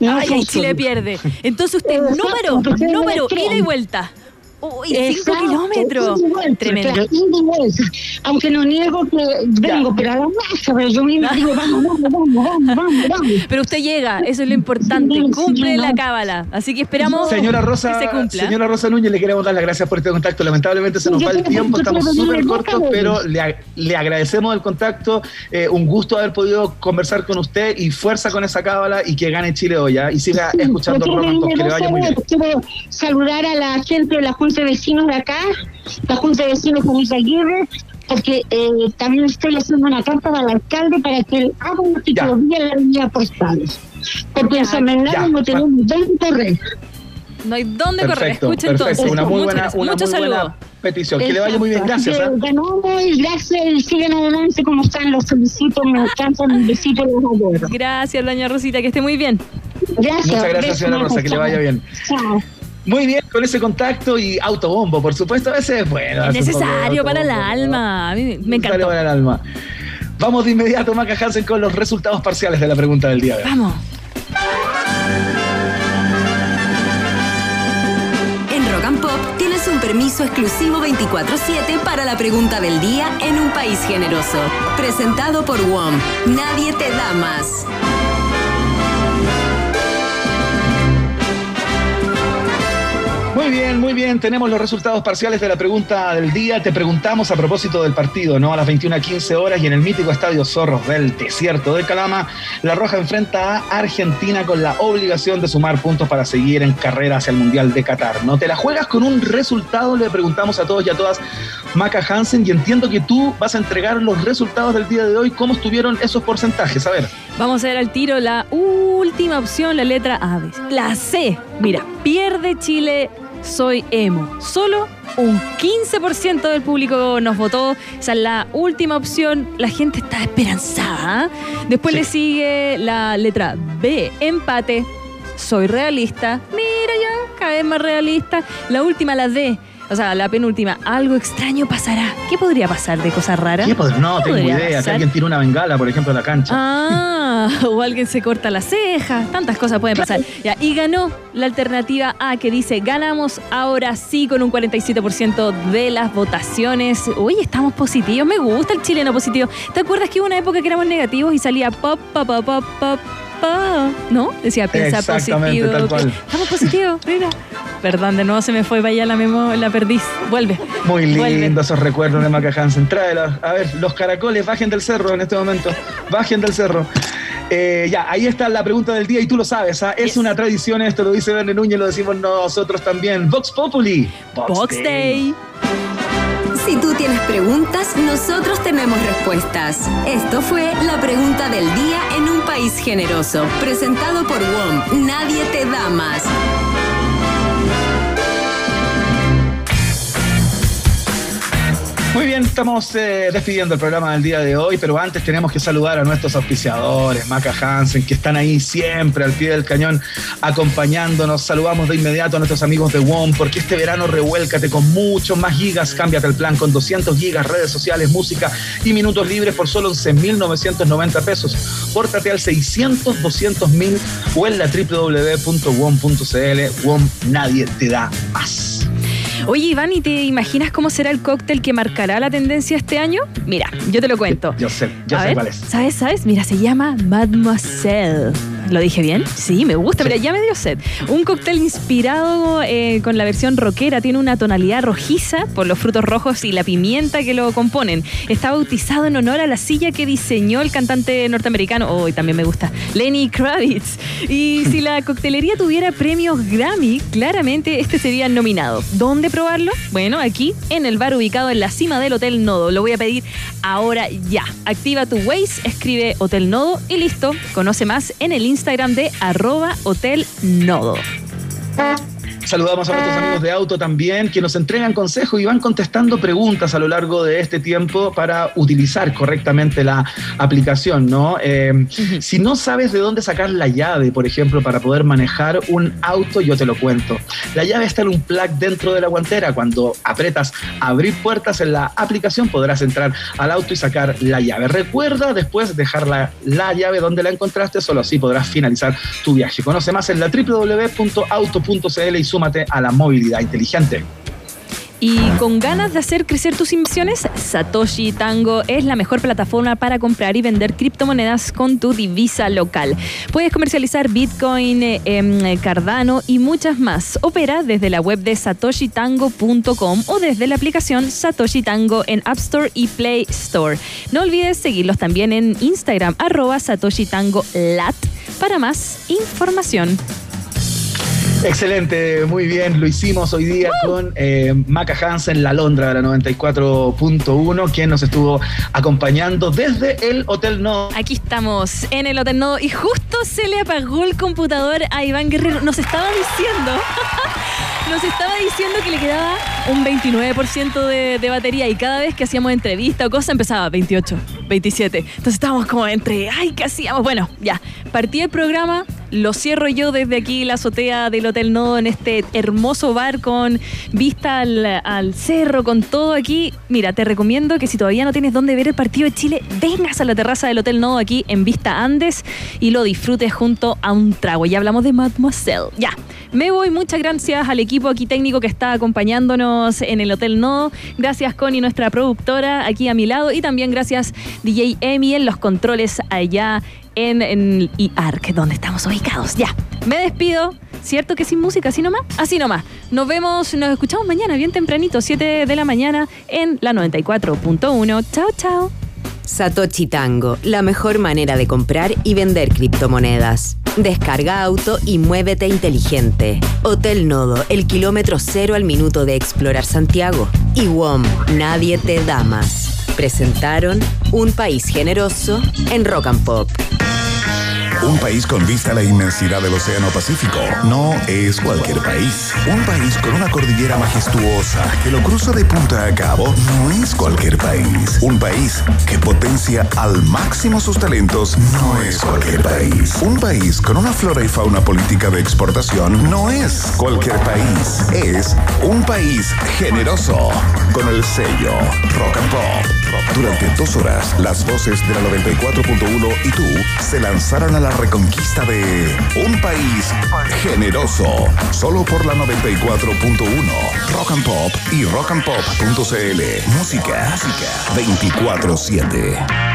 No Ay, ahí. Chile pierde. Entonces usted, Exacto, número, número, ida y vuelta. Uy, cinco Exacto, kilómetros. vuelta, Tremendo. y vuelta. Aunque no niego que vengo, pero a la masa, pero yo misma digo, vamos, vamos, vamos, vamos, vamos, vamos. Pero usted llega, eso es lo importante, Sí, cumple sí, la no. cábala. Así que esperamos Señora Rosa, que se cumpla. señora Rosa Núñez, le queremos dar las gracias por este contacto. Lamentablemente se nos Yo va el tiempo, estamos súper cortos, boca, pero le, le agradecemos el contacto. eh, un gusto haber podido conversar con usted y fuerza con esa cábala y que gane Chile hoy. ¿ah? Y siga escuchando and quiero Pop, que le vaya muy bien. Quiero saludar a la gente de la Junta de Vecinos de acá, la Junta de Vecinos de Villa Aguirre, porque eh, también estoy haciendo una carta al alcalde para que él haga una ciclovía en la avenida Postales. Porque en San Bernardo no tenemos dónde correr. No hay dónde correr. Perfecto. entonces. Una muy buena, una Muchos muy buena saludos. petición. Que le vaya muy bien. Gracias. ¿ah? que Ganamos y gracias y sigan adelante como están. Los felicito, me encantan, un besito los adoro. Gracias, doña Rosita, que esté muy bien. Gracias. Muchas gracias, señora Rosa, que le vaya bien. Chao. Muy bien, con ese contacto y autobombo, por supuesto, a veces es bueno. Necesario para el alma. A mí me Necesario encantó. para el alma. Vamos de inmediato, Maca Hansen, con los resultados parciales de la pregunta del día de hoy. Vamos. En Rock and Pop tienes un permiso exclusivo 24-7 para la pregunta del día en un país generoso. Presentado por WOM. Nadie te da más. Muy bien, muy bien. Tenemos los resultados parciales de la pregunta del día. Te preguntamos a propósito del partido, ¿no? A las 21.15 horas y en el mítico estadio Zorros del Desierto de Calama, La Roja enfrenta a Argentina con la obligación de sumar puntos para seguir en carrera hacia el Mundial de Qatar, ¿no? Te la juegas con un resultado, le preguntamos a todos y a todas, Maca Hansen, y entiendo que tú vas a entregar los resultados del día de hoy. ¿Cómo estuvieron esos porcentajes? A ver. Vamos a ver al tiro la última opción, la letra A. La C. Mira, pierde Chile, soy emo. Solo un 15% del público nos votó. Esa es la última opción. La gente está esperanzada. ¿ah? Después le sigue la letra B, empate. Soy realista. Mira ya, cada vez más realista. La última, la D. O sea, la penúltima, algo extraño pasará. ¿Qué podría pasar de cosas raras? ¿Qué pod- no ¿Qué tengo idea. Que pasar? alguien tira una bengala, por ejemplo, a la cancha. Ah, o alguien se corta la ceja, tantas cosas pueden pasar. Ya, y ganó la alternativa A que dice, ganamos ahora sí con un 47% de las votaciones. Uy, estamos positivos, me gusta el chileno positivo. ¿Te acuerdas que hubo una época que éramos negativos y salía pop, pop, pop, pop, pop, pop? ¿No? Decía, piensa positivo. tal cual. que- Estamos positivos, mira. Perdón, de nuevo se me fue para allá la memo, la perdiz. Vuelve. Muy Vuelve. lindo esos recuerdos de Maca Hansen. Tráelos. A ver, los caracoles, bajen del cerro en este momento. Bajen del cerro. Eh, ya, ahí está la pregunta del día y tú lo sabes. ¿ah? Es una tradición esto, lo dice Verne Núñez, lo decimos nosotros también. Vox Populi. Box Day. Si tú tienes preguntas, nosotros tenemos respuestas. Esto fue la pregunta del día en un país generoso. Presentado por WOM. Nadie te da más. Muy bien, estamos eh, despidiendo el programa del día de hoy, pero antes tenemos que saludar a nuestros auspiciadores, Maca Hansen, que están ahí siempre al pie del cañón acompañándonos. Saludamos de inmediato a nuestros amigos de WOM, porque este verano revuélcate con muchos más gigas. Cámbiate el plan con 200 gigas, redes sociales, música y minutos libres por solo 11.990 pesos. Pórtate al 600 200 mil o en la www.wom.cl. WOM, nadie te da más. Oye, Iván, ¿y te imaginas cómo será el cóctel que marcará la tendencia este año? Mira, yo te lo cuento. Yo sé, yo A sé ver, cuál es. ¿Sabes, sabes? Mira, se llama Mademoiselle. ¿Lo dije bien? Sí, me gusta. Mira, ya me dio sed. Un cóctel inspirado eh, con la versión rockera. Tiene una tonalidad rojiza por los frutos rojos y la pimienta que lo componen. Está bautizado en honor a la silla que diseñó el cantante norteamericano, oh, y también me gusta, Lenny Kravitz. Y si la coctelería tuviera premios Grammy, claramente este sería nominado. ¿Dónde probarlo? Bueno, aquí en el bar ubicado en la cima del Hotel Nodo. Lo voy a pedir ahora ya. Activa tu Waze, escribe Hotel Nodo y listo. Conoce más en el Instagram de arroba Hotel Nodo. Saludamos a nuestros amigos de auto también, que nos entregan consejos y van contestando preguntas a lo largo de este tiempo para utilizar correctamente la aplicación, ¿no? Eh, si no sabes de dónde sacar la llave, por ejemplo, para poder manejar un auto, yo te lo cuento. La llave está en un plug dentro de la guantera. Cuando apretas abrir puertas en la aplicación, podrás entrar al auto y sacar la llave. Recuerda después dejar la, la llave donde la encontraste, solo así podrás finalizar tu viaje. Conoce más en la www.auto.cl y súmate a la movilidad inteligente. Y con ganas de hacer crecer tus inversiones, Satoshi Tango es la mejor plataforma para comprar y vender criptomonedas con tu divisa local. Puedes comercializar Bitcoin, eh, em, Cardano y muchas más. Opera desde la web de satoshitango.com o desde la aplicación Satoshi Tango en App Store y Play Store. No olvides seguirlos también en Instagram, arroba Satoshi Tango Lat, para más información. Excelente, muy bien. Lo hicimos hoy día con eh, Maca Hansen, la Londra de la 94.1, quien nos estuvo acompañando desde el Hotel No. Aquí estamos en el Hotel Nodo y justo se le apagó el computador a Iván Guerrero. Nos estaba diciendo, nos estaba diciendo que le quedaba un 29% de, de batería y cada vez que hacíamos entrevista o cosa empezaba 28, 27. Entonces estábamos como entre, ay, ¿qué hacíamos? Bueno, ya, partí el programa, lo cierro yo desde aquí, la azotea del Hotel Nodo, en este hermoso bar con vista al, cerro, con todo aquí. Mira, te recomiendo que si todavía no tienes dónde ver el partido de Chile, vengas a la terraza del Hotel Nodo aquí en Vista Andes y lo disfrutes junto a un trago. Ya hablamos de Mademoiselle. Ya. Me voy, muchas gracias al equipo aquí técnico que está acompañándonos en el Hotel No. Gracias Connie, nuestra productora, aquí a mi lado. Y también gracias DJ Emi en los controles allá en, en IARC, donde estamos ubicados. Ya, me despido. ¿Cierto que sin música? ¿Así nomás? Así nomás. Nos vemos, nos escuchamos mañana, bien tempranito, 7 de la mañana, en la 94.1. Chao, chao. Satoshi Tango, la mejor manera de comprar y vender criptomonedas. Descarga auto y muévete inteligente. Hotel Nodo, el kilómetro cero al minuto de explorar Santiago. Y WOM, nadie te da más. Presentaron Un País Generoso en Rock and Pop. Un país con vista a la inmensidad del Océano Pacífico no es cualquier país. Un país con una cordillera majestuosa que lo cruza de punta a cabo no es cualquier país. Un país que potencia al máximo sus talentos no es cualquier país. Un país con una flora y fauna política de exportación no es cualquier país. Es un país generoso con el sello Rock and Pop. Durante dos horas, las voces de la 94.1 y tú se lanzaron a la reconquista de un país generoso. Solo por la 94.1. Rock and Pop y rockandpop.cl. Música, música 24-7.